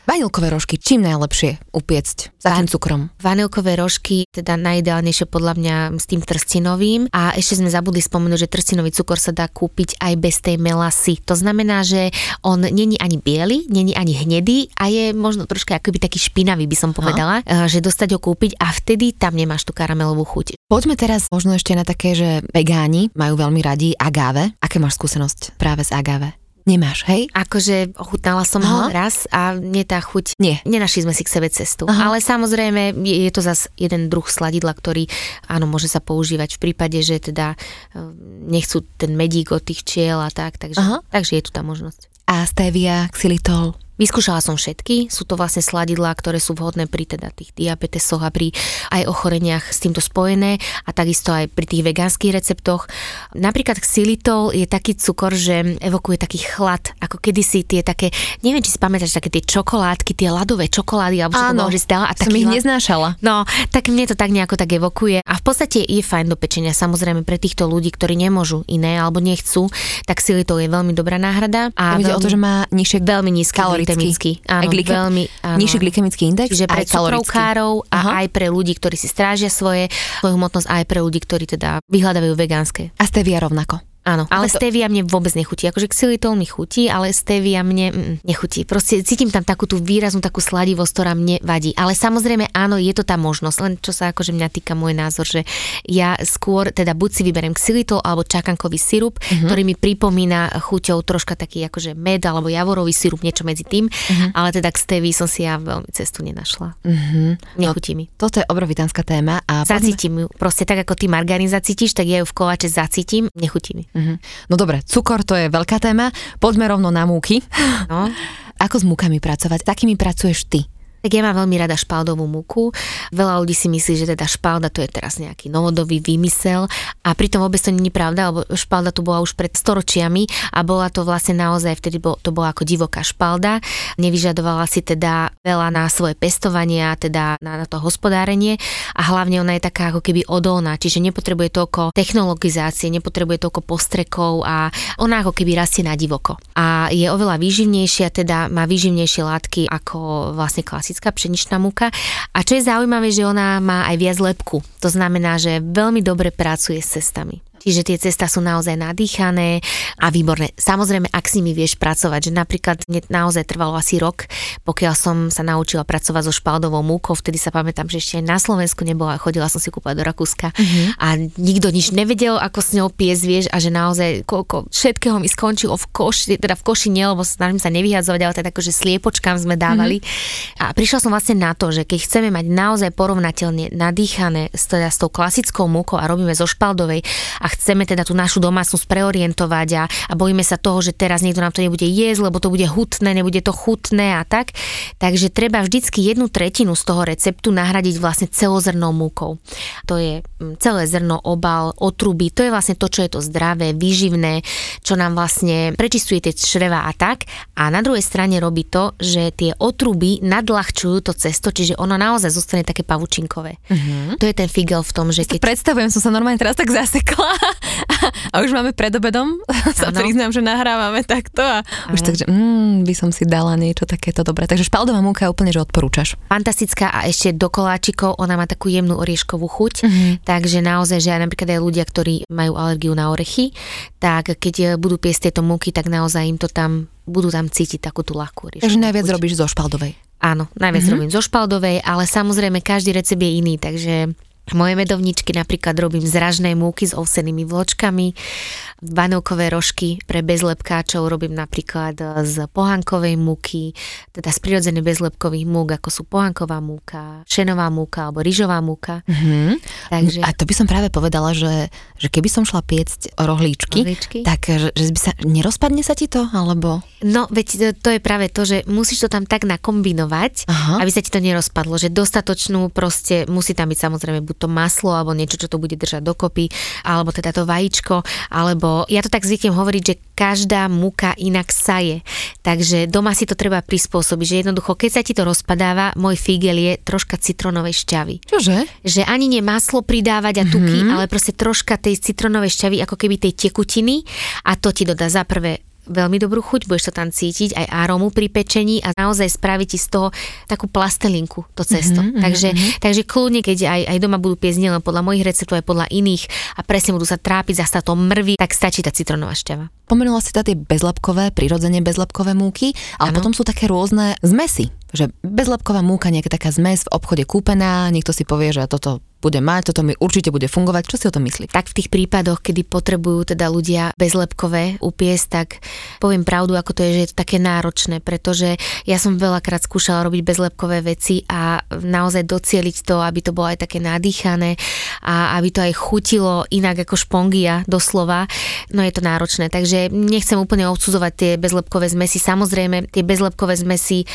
Vanilkové rožky, čím najlepšie upiecť? Za Van- cukrom? Vanilkové rožky, teda najideálnejšie podľa mňa s tým trstinovým. A ešte sme zabudli spomenúť, že trstinový cukor sa dá kúpiť aj bez tej melasy. To znamená, že on není ani biely, není ani hnedý a je možno troška akoby taký špinavý, by som povedala, no. že dostať ho kúpiť a vtedy tam nemáš tú karamelovú chuť. Poďme teraz možno ešte na také, že vegáni majú veľmi radi agáve. Aké máš skúsenosť práve s agáve? Nemáš, hej? Akože ochutnala som Aha. ho raz a mne tá chuť... Nie. Nenašli sme si k sebe cestu. Aha. Ale samozrejme je, je to zas jeden druh sladidla, ktorý áno, môže sa používať v prípade, že teda e, nechcú ten medík od tých čiel a tak, takže, Aha. takže je tu tá možnosť. A stevia, xylitol? Vyskúšala som všetky, sú to vlastne sladidlá, ktoré sú vhodné pri teda tých diabetesoch a pri aj ochoreniach s týmto spojené a takisto aj pri tých vegánskych receptoch. Napríklad xylitol je taký cukor, že evokuje taký chlad, ako kedysi tie také, neviem, či si pamätáš, také tie čokoládky, tie ľadové čokolády, alebo Áno, to bolo, že si dala. A som ich neznášala. No, tak mne to tak nejako tak evokuje. A v podstate je fajn do pečenia, samozrejme pre týchto ľudí, ktorí nemôžu iné alebo nechcú, tak xylitol je veľmi dobrá náhrada. A veľmi, o to, že má nižšie veľmi nízky glykemický. Áno, aj glike- veľmi, áno. Nižší glykemický index, Čiže pre cukrovkárov a Aha. aj pre ľudí, ktorí si strážia svoje, svoju hmotnosť, aj pre ľudí, ktorí teda vyhľadávajú vegánske. A stevia rovnako. Áno, ale to... stevia mne vôbec nechutí. Akože xylitol mi chutí, ale stevia mne mm, nechutí. Proste cítim tam takú tú výraznú takú sladivosť, ktorá mne vadí. Ale samozrejme áno, je to tá možnosť. Len čo sa akože mňa týka môj názor, že ja skôr teda buď si vyberiem xylitol alebo čakankový sirup, uh-huh. ktorý mi pripomína chuťou troška taký akože med alebo javorový sirup, niečo medzi tým. Uh-huh. Ale teda k stevii som si ja veľmi cestu nenašla. Uh-huh. Nechutí no, mi. Toto je obrovitánska téma. A zacítim ju. Proste tak ako ty margarín zacítiš, tak ja ju v koláče zacítim, nechutí mi. Uh-huh. No dobre, cukor to je veľká téma, poďme rovno na múky. No. Ako s múkami pracovať? Takými pracuješ ty? Tak ja mám veľmi rada špaldovú múku. Veľa ľudí si myslí, že teda špalda to je teraz nejaký novodobý výmysel a pritom vôbec to nie je pravda, lebo špalda tu bola už pred storočiami a bola to vlastne naozaj, vtedy bol, to bola ako divoká špalda. Nevyžadovala si teda veľa na svoje pestovanie a teda na, na to hospodárenie a hlavne ona je taká ako keby odolná, čiže nepotrebuje toľko technologizácie, nepotrebuje toľko postrekov a ona ako keby rastie na divoko. A je oveľa výživnejšia, teda má výživnejšie látky ako vlastne klasická klasická pšeničná múka. A čo je zaujímavé, že ona má aj viac lepku. To znamená, že veľmi dobre pracuje s cestami. Čiže tie cesta sú naozaj nadýchané a výborné. Samozrejme, ak s nimi vieš pracovať, že napríklad mne naozaj trvalo asi rok, pokiaľ som sa naučila pracovať so špaldovou múkou, vtedy sa pamätám, že ešte aj na Slovensku nebola, chodila som si kúpať do Rakúska uh-huh. a nikto nič nevedel, ako s ňou pies, vieš, a že naozaj koľko všetkého mi skončilo v koši, teda v koši nie, lebo snažím sa nevyhadzovať, ale teda akože sliepočkám sme dávali. Uh-huh. A prišla som vlastne na to, že keď chceme mať naozaj porovnateľne nadýchané teda s tou klasickou múkou a robíme zo špaldovej a chceme teda tú našu domácnosť preorientovať a, a bojíme sa toho, že teraz niekto nám to nebude jesť, lebo to bude hutné, nebude to chutné a tak. Takže treba vždycky jednu tretinu z toho receptu nahradiť vlastne celozrnou múkou. To je mm, celé zrno, obal, otruby, to je vlastne to, čo je to zdravé, výživné, čo nám vlastne prečistuje tie čreva a tak. A na druhej strane robí to, že tie otruby nadľahčujú to cesto, čiže ono naozaj zostane také pavučinkové. Uh-huh. To je ten figel v tom, že keď... Predstavujem, som sa normálne teraz tak zasekla a už máme pred obedom, sa ano. priznám, že nahrávame takto a ano. už takže, mm, by som si dala niečo takéto dobré. Takže špaldová múka úplne, že odporúčaš. Fantastická a ešte do koláčikov, ona má takú jemnú orieškovú chuť, mm-hmm. takže naozaj, že aj napríklad aj ľudia, ktorí majú alergiu na orechy, tak keď budú piesť tieto múky, tak naozaj im to tam budú tam cítiť takú tú ľahkú orieškovú Takže najviac chuť. robíš zo špaldovej. Áno, najviac mm-hmm. robím zo špaldovej, ale samozrejme každý recept je iný, takže Moje medovničky napríklad robím z ražnej múky s ovsenými vločkami, vanilkové rožky pre bezlepkáčov robím napríklad z pohánkovej múky, teda z prirodzených bezlepkových múk, ako sú pohánková múka, šenová múka alebo rýžová múka. Mm-hmm. Takže... A to by som práve povedala, že, že keby som šla piecť rohlíčky, rohlíčky? tak že, že by sa, nerozpadne sa ti to, alebo? No, veď to je práve to, že musíš to tam tak nakombinovať, Aha. aby sa ti to nerozpadlo, že dostatočnú proste, musí tam byť samozrejme buď to maslo, alebo niečo, čo to bude držať dokopy, alebo teda to vajíčko, alebo ja to tak zvyknem hovoriť, že každá muka inak saje. Takže doma si to treba prispôsobiť, že jednoducho, keď sa ti to rozpadáva, môj figel je troška citronovej šťavy. Čože? Že ani nie maslo pridávať a tuky, mm-hmm. ale proste troška tej citronovej šťavy, ako keby tej tekutiny a to ti dodá za prvé veľmi dobrú chuť, budeš to tam cítiť, aj arómu pri pečení a naozaj spraviť ti z toho takú plastelinku, to cesto. Mm-hmm, takže, mm-hmm. takže kľudne, keď aj, aj doma budú piesť nielen podľa mojich receptov, aj podľa iných a presne budú sa trápiť, zase to mrvy, tak stačí tá citronová šťava. Pomenula si tie bezlepkové, prirodzene bezlepkové múky, ale ano. potom sú také rôzne zmesy že bezlepková múka, nejaká taká zmes v obchode kúpená, niekto si povie, že toto bude mať, toto mi určite bude fungovať. Čo si o tom myslí? Tak v tých prípadoch, kedy potrebujú teda ľudia bezlepkové upiesť, tak poviem pravdu, ako to je, že je to také náročné, pretože ja som veľakrát skúšala robiť bezlepkové veci a naozaj docieliť to, aby to bolo aj také nadýchané a aby to aj chutilo inak ako špongia doslova, no je to náročné. Takže nechcem úplne odsudzovať tie bezlepkové zmesi. Samozrejme, tie bezlepkové zmesi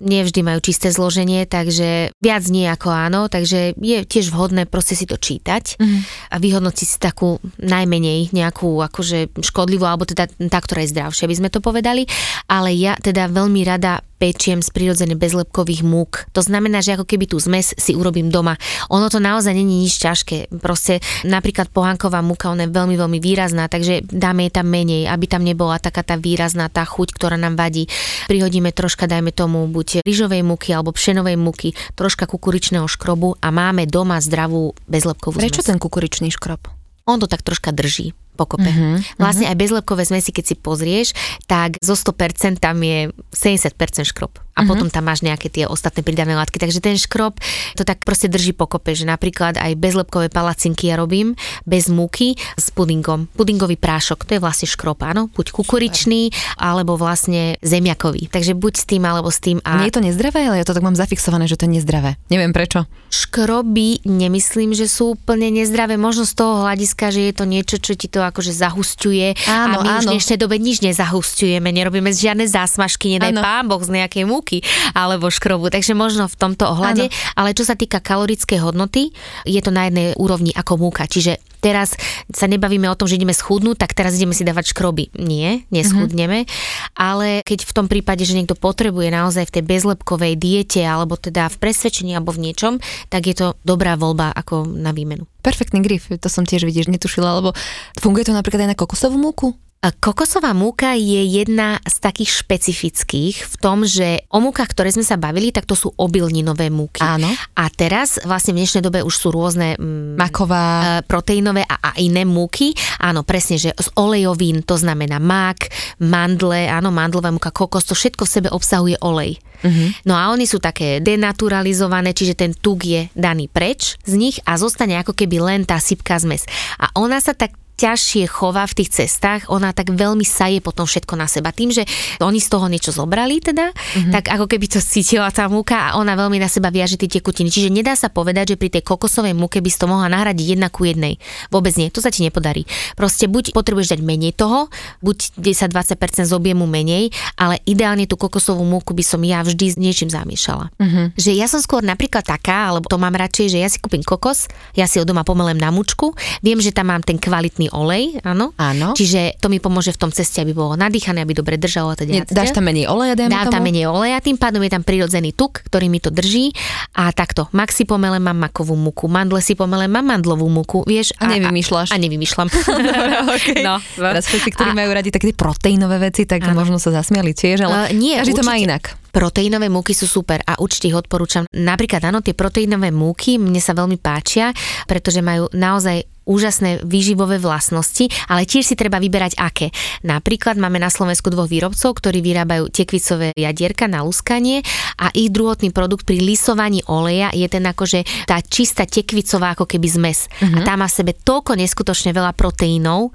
nevždy majú čisté zloženie, takže viac nie ako áno, takže je tiež vhodné proste si to čítať mm. a vyhodnotiť si takú najmenej nejakú akože škodlivú, alebo teda tá, ktorá je zdravšia, by sme to povedali, ale ja teda veľmi rada pečiem z prirodzených bezlepkových múk. To znamená, že ako keby tú zmes si urobím doma. Ono to naozaj není nič ťažké. Proste napríklad pohánková múka, ona je veľmi, veľmi výrazná, takže dáme jej tam menej, aby tam nebola taká tá výrazná tá chuť, ktorá nám vadí. Prihodíme troška, dajme tomu, buď rýžovej múky alebo pšenovej múky, troška kukuričného škrobu a máme doma zdravú bezlepkovú Prečo zmes. ten kukuričný škrob? On to tak troška drží pokope. Uh-huh, vlastne aj bezlepkové zmesi, keď si pozrieš, tak zo 100% tam je 70% škrob. A uh-huh. potom tam máš nejaké tie ostatné pridané látky. Takže ten škrob to tak proste drží pokope, že napríklad aj bezlepkové palacinky ja robím bez múky s pudingom. Pudingový prášok, to je vlastne škrob, áno, buď kukuričný, alebo vlastne zemiakový. Takže buď s tým, alebo s tým. A... Nie je to nezdravé, ale ja to tak mám zafixované, že to je nezdravé. Neviem prečo. Škroby nemyslím, že sú úplne nezdravé. Možno z toho hľadiska, že je to niečo, čo ti to akože zahusťuje áno, a my áno. už v dnešnej dobe nič nezahusťujeme, nerobíme žiadne zásmažky, nedaj áno. pán Boh z nejakej múky alebo škrobu. Takže možno v tomto ohľade. Ano. Ale čo sa týka kalorickej hodnoty, je to na jednej úrovni ako múka. Čiže teraz sa nebavíme o tom, že ideme schudnúť, tak teraz ideme si dávať škroby. Nie, neschudneme. Mm-hmm. Ale keď v tom prípade, že niekto potrebuje naozaj v tej bezlepkovej diete alebo teda v presvedčení alebo v niečom, tak je to dobrá voľba ako na výmenu. Perfektný grif, to som tiež vidíš, netušila, lebo funguje to napríklad aj na kokosovú múku? Kokosová múka je jedna z takých špecifických v tom, že o múkach, ktoré sme sa bavili, tak to sú obilninové múky. Áno. A teraz vlastne v dnešnej dobe už sú rôzne mm, maková, e, proteínové a, a iné múky. Áno, presne, že z olejovín to znamená mak, mandle, áno, mandlová múka, kokos, to všetko v sebe obsahuje olej. Uh-huh. No a oni sú také denaturalizované, čiže ten tuk je daný preč z nich a zostane ako keby len tá sypka zmes. A ona sa tak ťažšie chová v tých cestách, ona tak veľmi saje potom všetko na seba. Tým, že oni z toho niečo zobrali teda, mm-hmm. tak ako keby to cítila tá múka a ona veľmi na seba viaže tie tekutiny. Čiže nedá sa povedať, že pri tej kokosovej múke by si to mohla nahradiť jedna ku jednej. Vôbec nie, to sa ti nepodarí. Proste buď potrebuješ dať menej toho, buď 10-20% z objemu menej, ale ideálne tú kokosovú múku by som ja vždy s niečím zamiešala. Mm-hmm. Že ja som skôr napríklad taká, alebo to mám radšej, že ja si kúpim kokos, ja si ho doma pomelem na mučku, viem, že tam mám ten kvalitný olej, áno. Áno. Čiže to mi pomôže v tom ceste, aby bolo nadýchané, aby dobre držalo a teda. Dáš tam menej oleja, Dám tam menej oleja, tým pádom je tam prirodzený tuk, ktorý mi to drží. A takto, mak si pomele mám makovú muku, mandle si pomele mám mandlovú muku, vieš. A, a nevymýšľaš. A, a nevymýšľam. Dobre, okay. no. Teraz všetci, ktorí a... majú radi také proteínové veci, tak áno. možno sa zasmiali tiež, ale uh, nie, každý určite. to má inak. Proteínové múky sú super a určite ich odporúčam. Napríklad áno, tie proteínové múky mne sa veľmi páčia, pretože majú naozaj úžasné výživové vlastnosti, ale tiež si treba vyberať aké. Napríklad máme na Slovensku dvoch výrobcov, ktorí vyrábajú tekvicové jadierka na luskanie a ich druhotný produkt pri lisovaní oleja je ten akože tá čistá tekvicová ako keby zmes. Uh-huh. A mhm. tá má v sebe toľko neskutočne veľa proteínov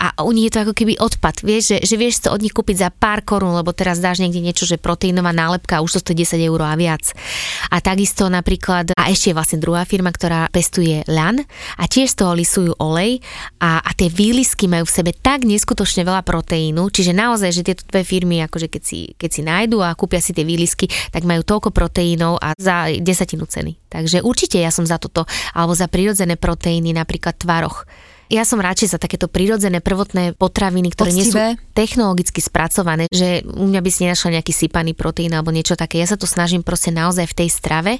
a u nich je to ako keby odpad. Vieš, že, že vieš to od nich kúpiť za pár korún, lebo teraz dáš niekde niečo, že proteínová nálepka už to stojí 10 eur a viac. A takisto napríklad, a ešte je vlastne druhá firma, ktorá pestuje LAN a tiež z toho lisujú olej a, a tie výlisky majú v sebe tak neskutočne veľa proteínu, čiže naozaj, že tieto dve firmy, akože keď si, keď si nájdu a kúpia si tie výlisky, tak majú toľko proteínov a za desatinu ceny. Takže určite ja som za toto, alebo za prirodzené proteíny, napríklad tvaroch. Ja som radšej za takéto prirodzené prvotné potraviny, ktoré Poctivé. nie sú technologicky spracované, že u mňa by si nenašla nejaký sypaný proteín alebo niečo také. Ja sa to snažím proste naozaj v tej strave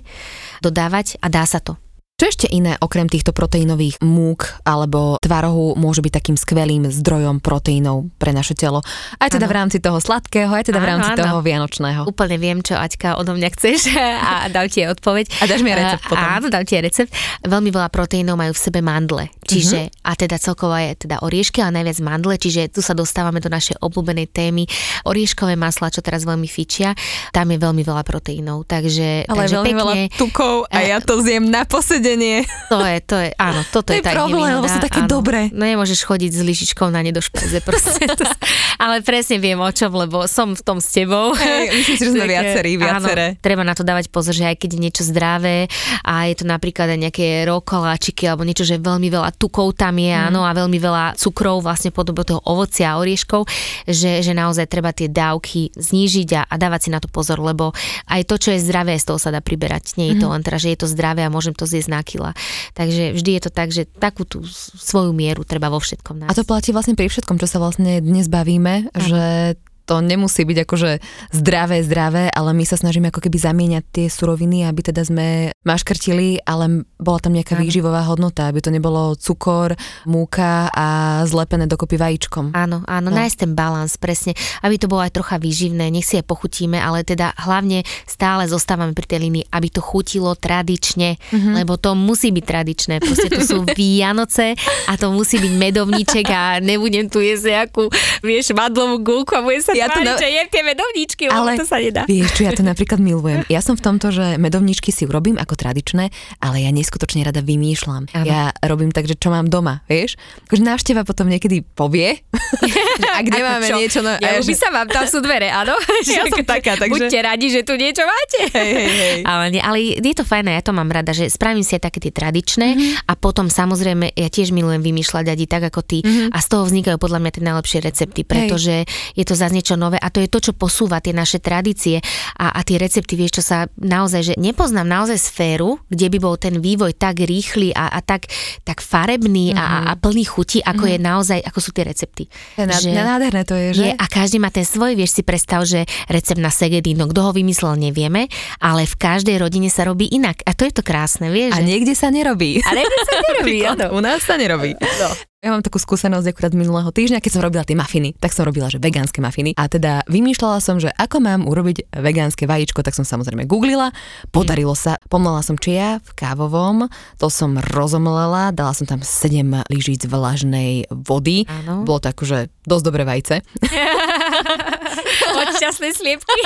dodávať a dá sa to. Čo ešte iné okrem týchto proteínových múk alebo tvarohu môže byť takým skvelým zdrojom proteínov pre naše telo? Aj teda ano. v rámci toho sladkého, aj teda ano, v rámci ano. toho vianočného. Úplne viem, čo Aťka odo mňa chceš a dám ti odpoveď. A dáš mi recept potom. Áno, dám ti recept. Veľmi veľa proteínov majú v sebe mandle. Čiže, uh-huh. a teda celkovo je teda oriešky, ale najviac mandle, čiže tu sa dostávame do našej obľúbenej témy. Orieškové masla, čo teraz veľmi fičia, tam je veľmi veľa proteínov. Takže, ale takže veľmi pekne, veľa tukov a ja to zjem na posed sedenie. To je, to je, áno, toto to je, je tak problém, lebo sú také áno. dobré. No nemôžeš chodiť s lyžičkou na nedošpeze proste. To, ale presne viem o čom, lebo som v tom s tebou. Hey, myslím si, že sme viacerí, viaceré. Áno, treba na to dávať pozor, že aj keď je niečo zdravé a je to napríklad aj nejaké rokoláčiky alebo niečo, že veľmi veľa tukov tam je, mm. áno, a veľmi veľa cukrov vlastne podobo toho ovocia a orieškov, že, že naozaj treba tie dávky znížiť a, a dávať si na to pozor, lebo aj to, čo je zdravé, z toho sa dá priberať. Nie je to mm. len teda, že je to zdravé a môžem to zjesť na kila. Takže vždy je to tak, že takú tú svoju mieru treba vo všetkom nájsť. A to platí vlastne pri všetkom, čo sa vlastne dnes bavíme, Aha. že to nemusí byť akože zdravé, zdravé, ale my sa snažíme ako keby zamieňať tie suroviny, aby teda sme maškrtili, ale bola tam nejaká výživová hodnota, aby to nebolo cukor, múka a zlepené dokopy vajíčkom. Áno, áno, no. nájsť ten balans, presne, aby to bolo aj trocha výživné, nech si aj pochutíme, ale teda hlavne stále zostávame pri tej línii, aby to chutilo tradične, mm-hmm. lebo to musí byť tradičné, proste to sú Vianoce a to musí byť medovníček a nebudem tu jesť nejakú, vieš, madlovú gulku a bude sa ja to na... že jem tie medovníčky, ale to sa nedá. Vieš čo, ja to napríklad milujem. Ja som v tomto, že medovníčky si urobím ako tradičné, ale ja neskutočne rada vymýšľam. Ano. Ja robím tak, že čo mám doma, vieš? Akože návšteva potom niekedy povie, že ak nemáme čo? niečo... No, ja, by že... sa vám, tam sú dvere, áno? ja som taká, takže... Buďte radi, že tu niečo máte. Hej, hej, hej. Ale, nie, ale je to fajné, ja to mám rada, že spravím si aj také tie tradičné mm-hmm. a potom samozrejme ja tiež milujem vymýšľať adi tak ako ty mm-hmm. a z toho vznikajú podľa mňa tie najlepšie recepty, pretože hej. je to zase niečo nové a to je to, čo posúva tie naše tradície a, a tie recepty, vieš, čo sa naozaj, že nepoznám naozaj sféru, kde by bol ten vývoj tak rýchly a, a tak, tak farebný mm-hmm. a, a mhm. plný chuti, ako mm-hmm. je naozaj, ako sú tie recepty. že nádherné to je, že? Je, a každý má ten svoj, vieš si predstav, že recept na segedino, kto ho vymyslel, nevieme, ale v každej rodine sa robí inak. A to je to krásne, vieš. A že? niekde sa nerobí. A niekde sa nerobí, áno. U nás sa nerobí. No. Ja mám takú skúsenosť akurát minulého týždňa, keď som robila tie mafiny, tak som robila, že vegánske mafiny. A teda vymýšľala som, že ako mám urobiť vegánske vajíčko, tak som samozrejme googlila, podarilo sa, pomlala som čia v kávovom, to som rozomlela, dala som tam 7 lyžíc vlažnej vody. Áno. Bolo to akože dosť dobré vajce. Od šťastnej sliepky.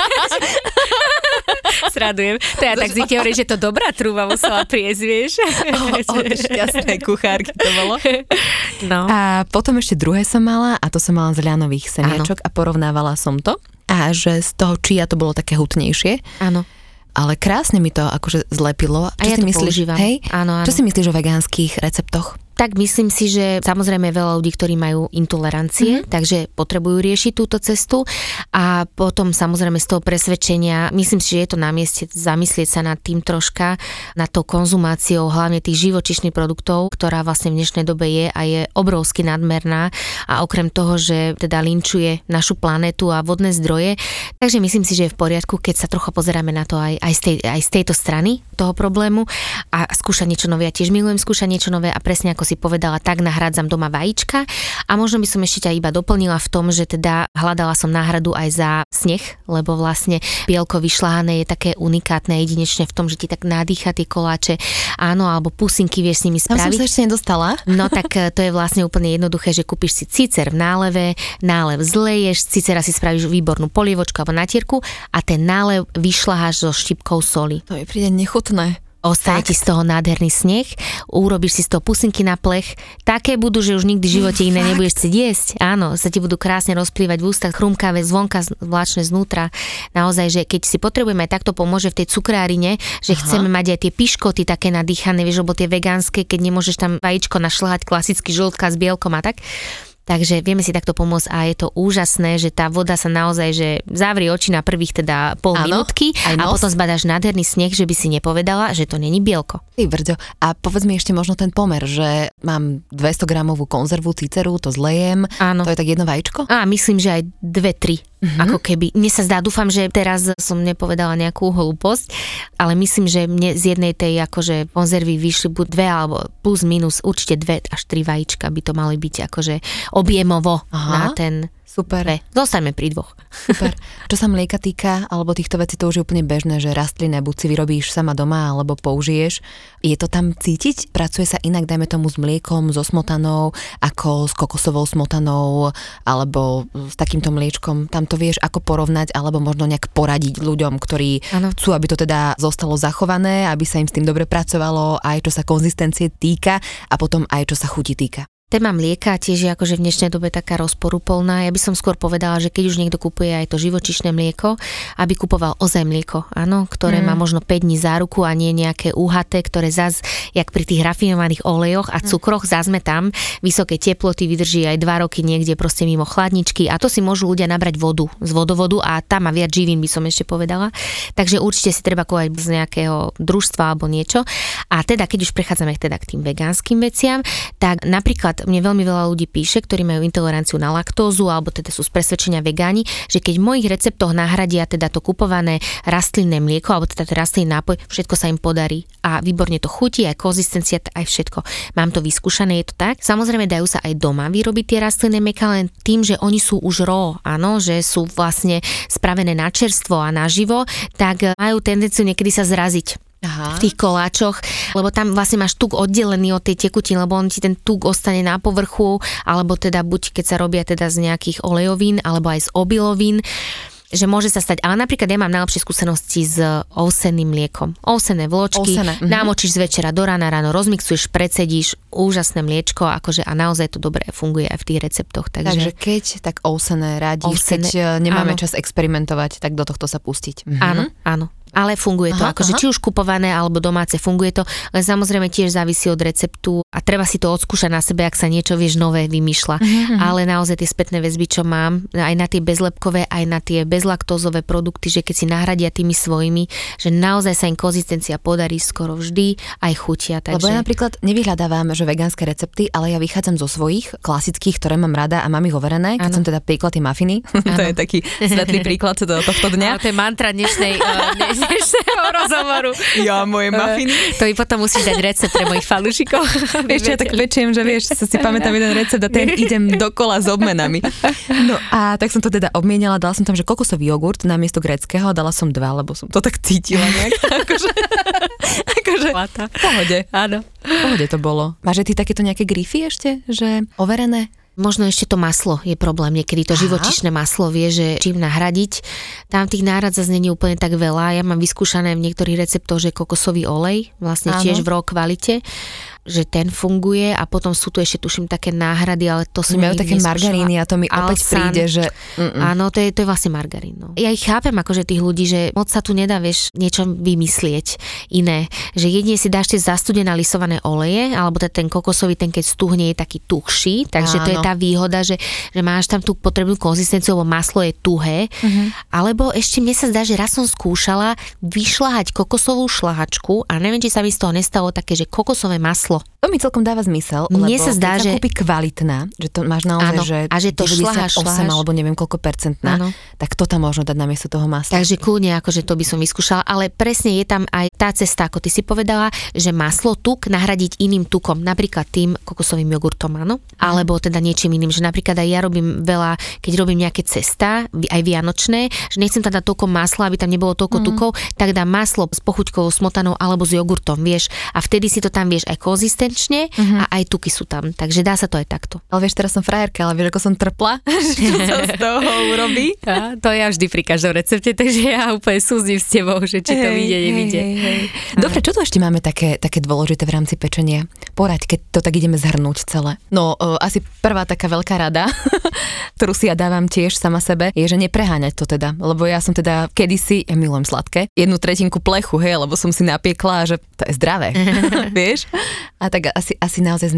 Sradujem. To ja tak zvykne že to dobrá trúba musela priesť, vieš. Od šťastnej kuchárky to bolo. No. A potom ešte druhé som mala a to som mala z ľanových semiačok a porovnávala som to. A že z toho čia to bolo také hutnejšie. Áno ale krásne mi to akože zlepilo. Čo a ja si to myslíš, používam. Hej? Áno, áno. Čo si myslíš o vegánskych receptoch? Tak myslím si, že samozrejme veľa ľudí, ktorí majú intolerancie, mm-hmm. takže potrebujú riešiť túto cestu a potom samozrejme z toho presvedčenia, myslím si, že je to na mieste zamyslieť sa nad tým troška, nad tou konzumáciou hlavne tých živočišných produktov, ktorá vlastne v dnešnej dobe je a je obrovsky nadmerná a okrem toho, že teda linčuje našu planetu a vodné zdroje, takže myslím si, že je v poriadku, keď sa trocha pozeráme na to aj, aj, z, tej, aj z tejto strany toho problému a skúšať niečo nové. Ja tiež milujem skúšať niečo nové a presne ako si si povedala, tak nahradzam doma vajíčka a možno by som ešte ťa iba doplnila v tom, že teda hľadala som náhradu aj za sneh, lebo vlastne bielko vyšľahané je také unikátne jedinečne v tom, že ti tak nadýcha tie koláče, áno, alebo pusinky vieš s nimi spraviť. Tam som sa ešte nedostala. No tak e, to je vlastne úplne jednoduché, že kúpiš si cicer v náleve, nálev zleješ, cicera si spravíš výbornú polievočku alebo natierku a ten nálev vyšľaháš so štipkou soli. To mi príde nechutné. Ostane ti z toho nádherný sneh, urobíš si z toho pusinky na plech, také budú, že už nikdy v živote iné nebudeš chcieť jesť. Áno, sa ti budú krásne rozplývať v ústach, chrumkavé, zvonka, vláčne znútra. Naozaj, že keď si potrebujeme, takto pomôže v tej cukrárine, že Aha. chceme mať aj tie piškoty také nadýchané, vieš, lebo tie vegánske, keď nemôžeš tam vajíčko našľahať klasicky žltka s bielkom a tak, Takže vieme si takto pomôcť a je to úžasné, že tá voda sa naozaj, že zavrie oči na prvých teda pol Áno, minútky a potom zbadáš nádherný sneh, že by si nepovedala, že to není bielko. Ty brďo, a povedz mi ešte možno ten pomer, že mám 200 gramovú konzervu ciceru, to zlejem, Áno. to je tak jedno vajíčko? A myslím, že aj dve, tri Mm-hmm. Ako keby, mne sa zdá, dúfam, že teraz som nepovedala nejakú hlúposť, ale myslím, že mne z jednej tej akože konzervy vyšli buď dve alebo plus minus určite dve až tri vajíčka by to mali byť akože objemovo Aha. na ten Super. Ne, zostaňme pri dvoch. Super. Čo sa mlieka týka, alebo týchto vecí, to už je úplne bežné, že rastlinné buď si vyrobíš sama doma, alebo použiješ. Je to tam cítiť? Pracuje sa inak, dajme tomu, s mliekom, so smotanou, ako s kokosovou smotanou, alebo s takýmto mliečkom. Tam to vieš ako porovnať, alebo možno nejak poradiť ľuďom, ktorí ano. chcú, aby to teda zostalo zachované, aby sa im s tým dobre pracovalo, aj čo sa konzistencie týka a potom aj čo sa chuti týka. Téma mlieka tiež je akože v dnešnej dobe taká rozporúplná. Ja by som skôr povedala, že keď už niekto kupuje aj to živočišné mlieko, aby kupoval ozaj mlieko, áno, ktoré mm. má možno 5 dní záruku a nie nejaké úhaté, ktoré zas, jak pri tých rafinovaných olejoch a mm. cukroch, zas sme tam, vysoké teploty vydrží aj 2 roky niekde proste mimo chladničky a to si môžu ľudia nabrať vodu z vodovodu a tam má viac živín, by som ešte povedala. Takže určite si treba kúvať z nejakého družstva alebo niečo. A teda, keď už prechádzame teda k tým vegánskym veciam, tak napríklad mne veľmi veľa ľudí píše, ktorí majú intoleranciu na laktózu alebo teda sú z presvedčenia vegáni, že keď v mojich receptoch nahradia teda to kupované rastlinné mlieko alebo teda rastlinný nápoj, všetko sa im podarí a výborne to chutí, aj konzistencia, aj všetko. Mám to vyskúšané, je to tak. Samozrejme dajú sa aj doma vyrobiť tie rastlinné mlieka len tým, že oni sú už raw, áno, že sú vlastne spravené na čerstvo a naživo, tak majú tendenciu niekedy sa zraziť Aha. v tých koláčoch, lebo tam vlastne máš tuk oddelený od tej tekutiny, lebo on ti ten tuk ostane na povrchu, alebo teda buď keď sa robia teda z nejakých olejovín, alebo aj z obilovín že môže sa stať, ale napríklad ja mám najlepšie skúsenosti s ovseným mliekom. Ovsené vločky, Ovsené. Mhm. námočíš z večera do rána, ráno rozmixuješ, predsedíš, úžasné mliečko, akože a naozaj to dobre funguje aj v tých receptoch. Takže, takže keď, tak ovsené radíš, ovsené, keď eh, nemáme áno. čas experimentovať, tak do tohto sa pustiť. Mhm. Áno, áno ale funguje to, aha, akože aha. či už kupované alebo domáce, funguje to, len samozrejme tiež závisí od receptu a treba si to odskúšať na sebe, ak sa niečo, vieš, nové vymýšľa. Uh-huh. Ale naozaj tie spätné väzby, čo mám, aj na tie bezlepkové, aj na tie bezlaktózové produkty, že keď si nahradia tými svojimi, že naozaj sa im konzistencia podarí skoro vždy, aj chutia. Takže... Lebo ja napríklad nevyhľadávam, že vegánske recepty, ale ja vychádzam zo svojich klasických, ktoré mám rada a mám ich overené, keď ano. som teda piekla tie mafiny. to je taký svetlý príklad do tohto dňa. to je mantra dnešnej, uh, dnešného rozhovoru. Ja, moje eh, mafiny. To i potom musíš dať recept pre mojich fanúšikov. Vieš, ja tak pečiem, že vieš, sa si pamätám jeden recept a ten idem dokola s obmenami. No a tak som to teda obmienila, dala som tam, že kokosový jogurt namiesto greckého a dala som dva, lebo som to tak cítila nejak. akože, akože, pohode. Áno. Pohode to bolo. Máš ty takéto nejaké grify ešte, že overené? Možno ešte to maslo je problém, niekedy to Aha. živočišné maslo vie, že čím nahradiť. Tam tých nárad zase není úplne tak veľa. Ja mám vyskúšané v niektorých receptoch, že kokosový olej, vlastne Áno. tiež v raw kvalite že ten funguje a potom sú tu ešte tuším také náhrady, ale to som Majú také margaríny a to mi Alsan. opäť príde, že... Mm-mm. Áno, to je, to je vlastne margarín. No. Ja ich chápem akože tých ľudí, že moc sa tu nedá, vieš, niečo vymyslieť iné. Že jedine si dáš tie zastudené lisované oleje, alebo ten kokosový, ten keď stuhne je taký tuhší, takže Áno. to je tá výhoda, že, že máš tam tú potrebnú konzistenciu, lebo maslo je tuhé. Mm-hmm. Alebo ešte mne sa zdá, že raz som skúšala vyšľahať kokosovú šlahačku a neviem, či sa mi z toho nestalo také, že kokosové maslo maslo To mi celkom dáva zmysel, Mne lebo sa zdá, keď že- sa kúpi kvalitná, že to máš naozaj, Áno, že, a že to 98 šľaháš, šľaháš. alebo neviem koľko percentná, Áno. tak to tam možno dať namiesto toho masla. Takže kľudne, akože to by som vyskúšala, ale presne je tam aj tá cesta, ako ty si povedala, že maslo, tuk nahradiť iným tukom, napríklad tým kokosovým jogurtom, áno, alebo teda niečím iným, že napríklad aj ja robím veľa, keď robím nejaké cesta, aj vianočné, že nechcem tam dať toľko masla, aby tam nebolo toľko tukov, tak dám maslo s pochuťkovou smotanou alebo s jogurtom, vieš, a vtedy si to tam vieš aj konzistenčne a aj tuky sú tam, takže dá sa to aj takto. Ale vieš, teraz som frajerka, ale vieš, ako som trpla, čo sa z toho urobí. A to ja vždy pri každom recepte, takže ja úplne súzim s tebou, že či to Hej, vyjde, nevyjde. Dobre, čo tu ešte máme také, také dôležité v rámci pečenia? Poraď, keď to tak ideme zhrnúť celé. No, o, asi prvá taká veľká rada, ktorú si ja dávam tiež sama sebe, je, že nepreháňať to teda. Lebo ja som teda kedysi, ja milujem sladké, jednu tretinku plechu, hej, lebo som si napiekla, že to je zdravé, vieš? A tak asi, asi naozaj.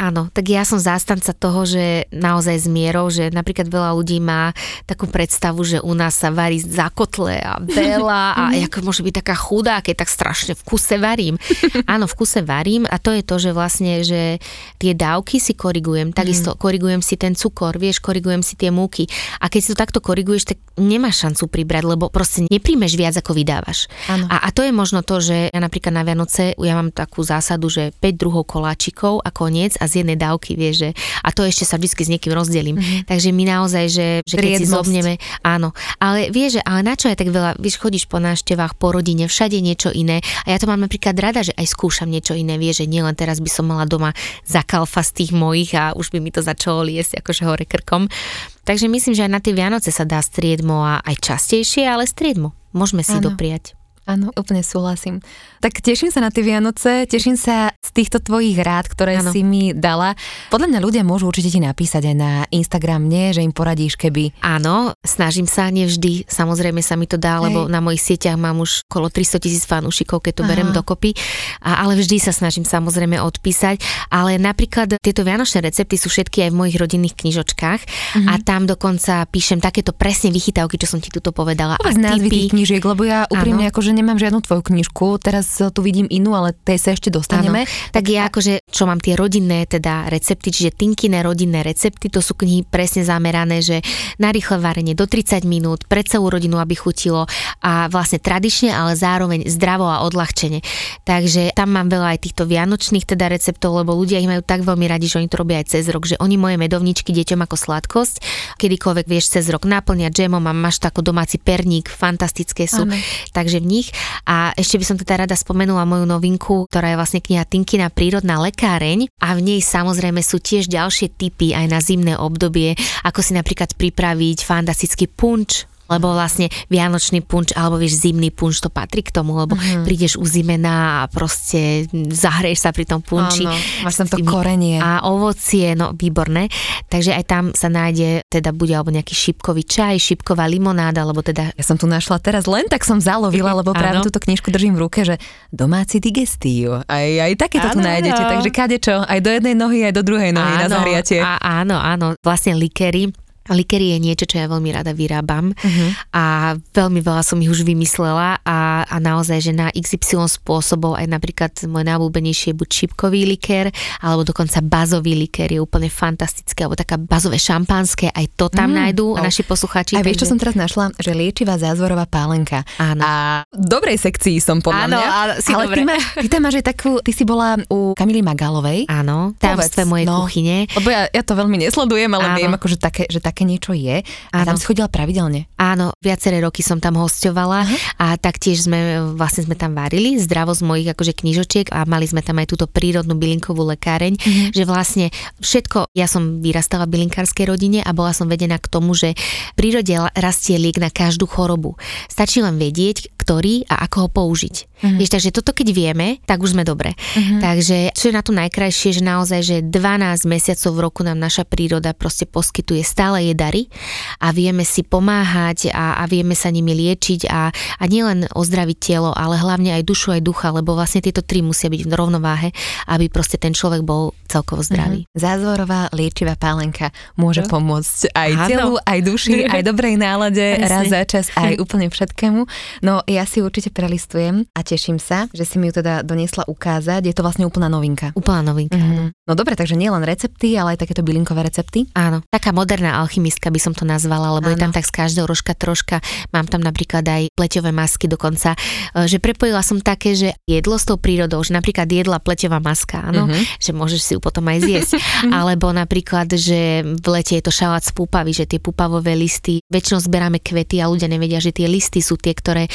Áno, tak ja som zástanca toho, že naozaj s mierou, že napríklad veľa ľudí má takú predstavu, že u nás sa varí za kotle a veľa a ako môže byť taká chudá, keď tak strašne v kuse varím. Áno, v kuse varím a to je to, že vlastne, že tie dávky si korigujem, takisto korigujem si ten cukor, vieš, korigujem si tie múky a keď si to takto koriguješ, tak nemáš šancu pribrať, lebo proste nepríjmeš viac, ako vydávaš. Áno. A, a to je možno to, že ja napríklad na Vianoce, ja mám takú zásadu, že 5 druhov koláčikov a koniec a z jednej dávky, vieš, že, a to ešte sa vždy s niekým rozdelím. Mm-hmm. Takže my naozaj, že, že keď si zobneme, áno. Ale vieš, že, ale na čo je tak veľa, vieš, chodíš po návštevách, po rodine, všade niečo iné. A ja to mám napríklad rada, že aj skúšam niečo iné, vieš, že nielen teraz by som mala doma zakalfa z tých mojich a už by mi to začalo liesť akože hore krkom. Takže myslím, že aj na tie Vianoce sa dá striedmo a aj častejšie, ale striedmo. Môžeme si Áno. dopriať. Áno, úplne súhlasím. Tak teším sa na tie Vianoce, teším sa z týchto tvojich rád, ktoré Áno. si mi dala. Podľa mňa ľudia môžu určite ti napísať aj na Instagram, nie, že im poradíš, keby Áno, snažím sa, nevždy, samozrejme sa mi to dá, Hej. lebo na mojich sieťach mám už okolo 300 tisíc fanúšikov, keď to Aha. berem dokopy, a, ale vždy sa snažím samozrejme odpísať, ale napríklad tieto vianočné recepty sú všetky aj v mojich rodinných knižočkách Mhm. a tam dokonca píšem takéto presne vychytávky, čo som ti tuto povedala. Povedz a názvy tých tipy. knížiek, lebo ja úprimne akože nemám žiadnu tvoju knižku, teraz tu vidím inú, ale tej sa ešte dostaneme. Áno. Tak ja akože, čo mám tie rodinné teda recepty, čiže Tinkine rodinné recepty, to sú knihy presne zamerané, že na rýchle varenie do 30 minút, pre celú rodinu, aby chutilo a vlastne tradične, ale zároveň zdravo a odľahčene. Takže tam mám veľa aj týchto vianočných teda receptov, lebo ľudia ich majú tak veľmi radi, že oni to robia aj cez rok, že oni moje medovničky deťom ako sladkosť, kedykoľvek vieš cez rok naplňať džemom a máš to ako domáci perník, fantastické sú Áno. takže v nich. A ešte by som teda rada spomenula moju novinku, ktorá je vlastne kniha Tinkina prírodná lekáreň. A v nej samozrejme sú tiež ďalšie typy aj na zimné obdobie, ako si napríklad pripraviť fantastický punč, lebo vlastne vianočný punč alebo vieš zimný punč to patrí k tomu, lebo uh-huh. prídeš uzimená a proste zahreješ sa pri tom punči. Áno, máš tam to korenie. A ovocie, no výborné. Takže aj tam sa nájde, teda bude alebo nejaký šipkový čaj, šipková limonáda, alebo teda Ja som tu našla teraz, len tak som zalovila, lebo práve Áno. túto knižku držím v ruke, že domáci digestív. Aj, aj takéto tu Áno, nájdete, áno. takže kadečo, aj do jednej nohy, aj do druhej nohy na zahriatie. A, áno, áno, vlastne likery. Likery je niečo, čo ja veľmi rada vyrábam Mhm. a veľmi veľa som ich už vymyslela a, a naozaj, že na XY spôsobov aj napríklad môj najobľúbenejší je buď čipkový liker, alebo dokonca bazový liker je úplne fantastické, alebo taká bazové šampanské, aj to tam Mm, nájdú wow. naši posluchači. A vieš, čo takže- som teraz našla? Že liečivá zázvorová pálenka. Áno. A v dobrej sekcii som podľa Áno, mňa. áno, si ale dobre. ty, máš, ty tam máš aj takú, ty si bola u Kamily Magálovej. Áno, tajomstve Povedz, mojej no. kuchyne. Lebo ja, ja to veľmi nesledujem, ale Áno. viem, ako, že, také, že také niečo je. A Áno. tam si chodila pravidelne. Áno, viaceré roky som tam hostovala a taktiež sme, vlastne sme tam varili zdravo z mojich akože knižočiek a mali sme tam aj túto prírodnú bylinkovú lekáreň, že vlastne všetko, ja som vyrastala v bylinkárskej rodine a bola som vedená k tomu, že v prírode rastie liek na každú chorobu. Stačí len vedieť, ktorý a ako ho použiť. Vieš, takže toto keď vieme, tak už sme dobre. Takže čo je na to najkrajšie, že naozaj, že 12 mesiacov v roku nám naša príroda proste poskytuje stále jej dary a vieme si pomáhať a, a vieme sa nimi liečiť a, a nielen ozdraviť telo, ale hlavne aj dušu, aj ducha, lebo vlastne tieto tri musia byť v rovnováhe, aby proste ten človek bol celkovo zdraví. Mm-hmm. Zázvorová liečivá pálenka môže no. pomôcť aj Áno. telu, aj duši, aj dobrej nálade, raz za čas, aj úplne všetkému. No ja si určite prelistujem a teším sa, že si mi ju teda doniesla ukázať. Je to vlastne úplná novinka. Úplná novinka, mm-hmm. No dobre, takže nie len recepty, ale aj takéto bylinkové recepty. Áno, taká moderná alchymistka by som to nazvala, lebo Áno. je tam tak z každého rožka troška. Mám tam napríklad aj pleťové masky dokonca, e, že prepojila som také, že jedlo s tou prírodou, že napríklad jedla pleťová maska, áno, mm-hmm. že môžeš si ju potom aj zjesť. Alebo napríklad, že v lete je to šalát z púpavy, že tie púpavové listy, väčšinou zberáme kvety a ľudia nevedia, že tie listy sú tie, ktoré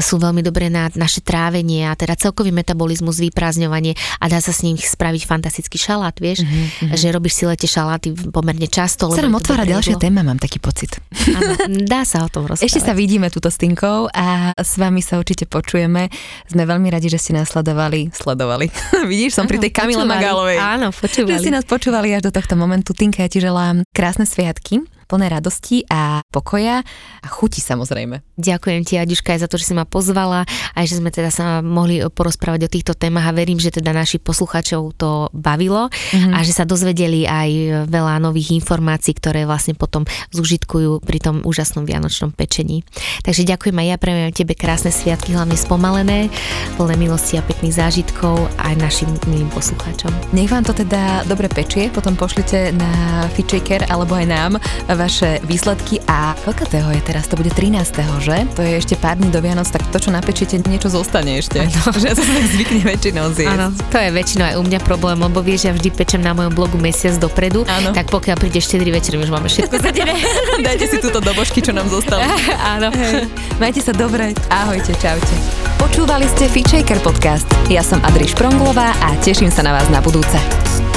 sú veľmi dobré na naše trávenie a teda celkový metabolizmus, vyprázdňovanie a dá sa s ním spraviť fantastický šalát, vieš, mm-hmm. že robíš si lete šaláty pomerne často. Sa nám otvára ďalšia téma, mám taký pocit. Áno, dá sa o tom rozprávať. Ešte sa vidíme túto s Tinkou a s vami sa určite počujeme. Sme veľmi radi, že ste nás sledovali. Sledovali. Vidíš, som áno, pri tej Kamile Magálovej. Áno, počúvali. Že ste nás počúvali až do tohto momentu. Tinka, ja ti želám krásne sviatky plné radosti a pokoja a chuti samozrejme. Ďakujem ti, Adiška, aj za to, že si ma pozvala, aj že sme teda sa mohli porozprávať o týchto témach a verím, že teda naši posluchačov to bavilo mm-hmm. a že sa dozvedeli aj veľa nových informácií, ktoré vlastne potom zužitkujú pri tom úžasnom vianočnom pečení. Takže ďakujem aj ja, prejem tebe krásne sviatky, hlavne spomalené, plné milosti a pekných zážitkov aj našim milým poslucháčom. Nech vám to teda dobre pečie, potom pošlite na Fitchaker alebo aj nám vaše výsledky a veľkatého je teraz, to bude 13. že? To je ešte pár dní do Vianoc, tak to, čo napečíte, niečo zostane ešte. Ano. že ja sa tak zvykne väčšinou zjesť. Áno, to je väčšinou aj u mňa problém, lebo vieš, ja vždy pečem na mojom blogu mesiac dopredu, ano. tak pokiaľ príde 4 večer, už máme všetko zadené. Dajte si túto dobožky, čo nám zostali. Áno. Hej. Majte sa dobre. Ahojte, čaute. Počúvali ste Fitchaker podcast. Ja som Adriš Pronglová a teším sa na vás na budúce.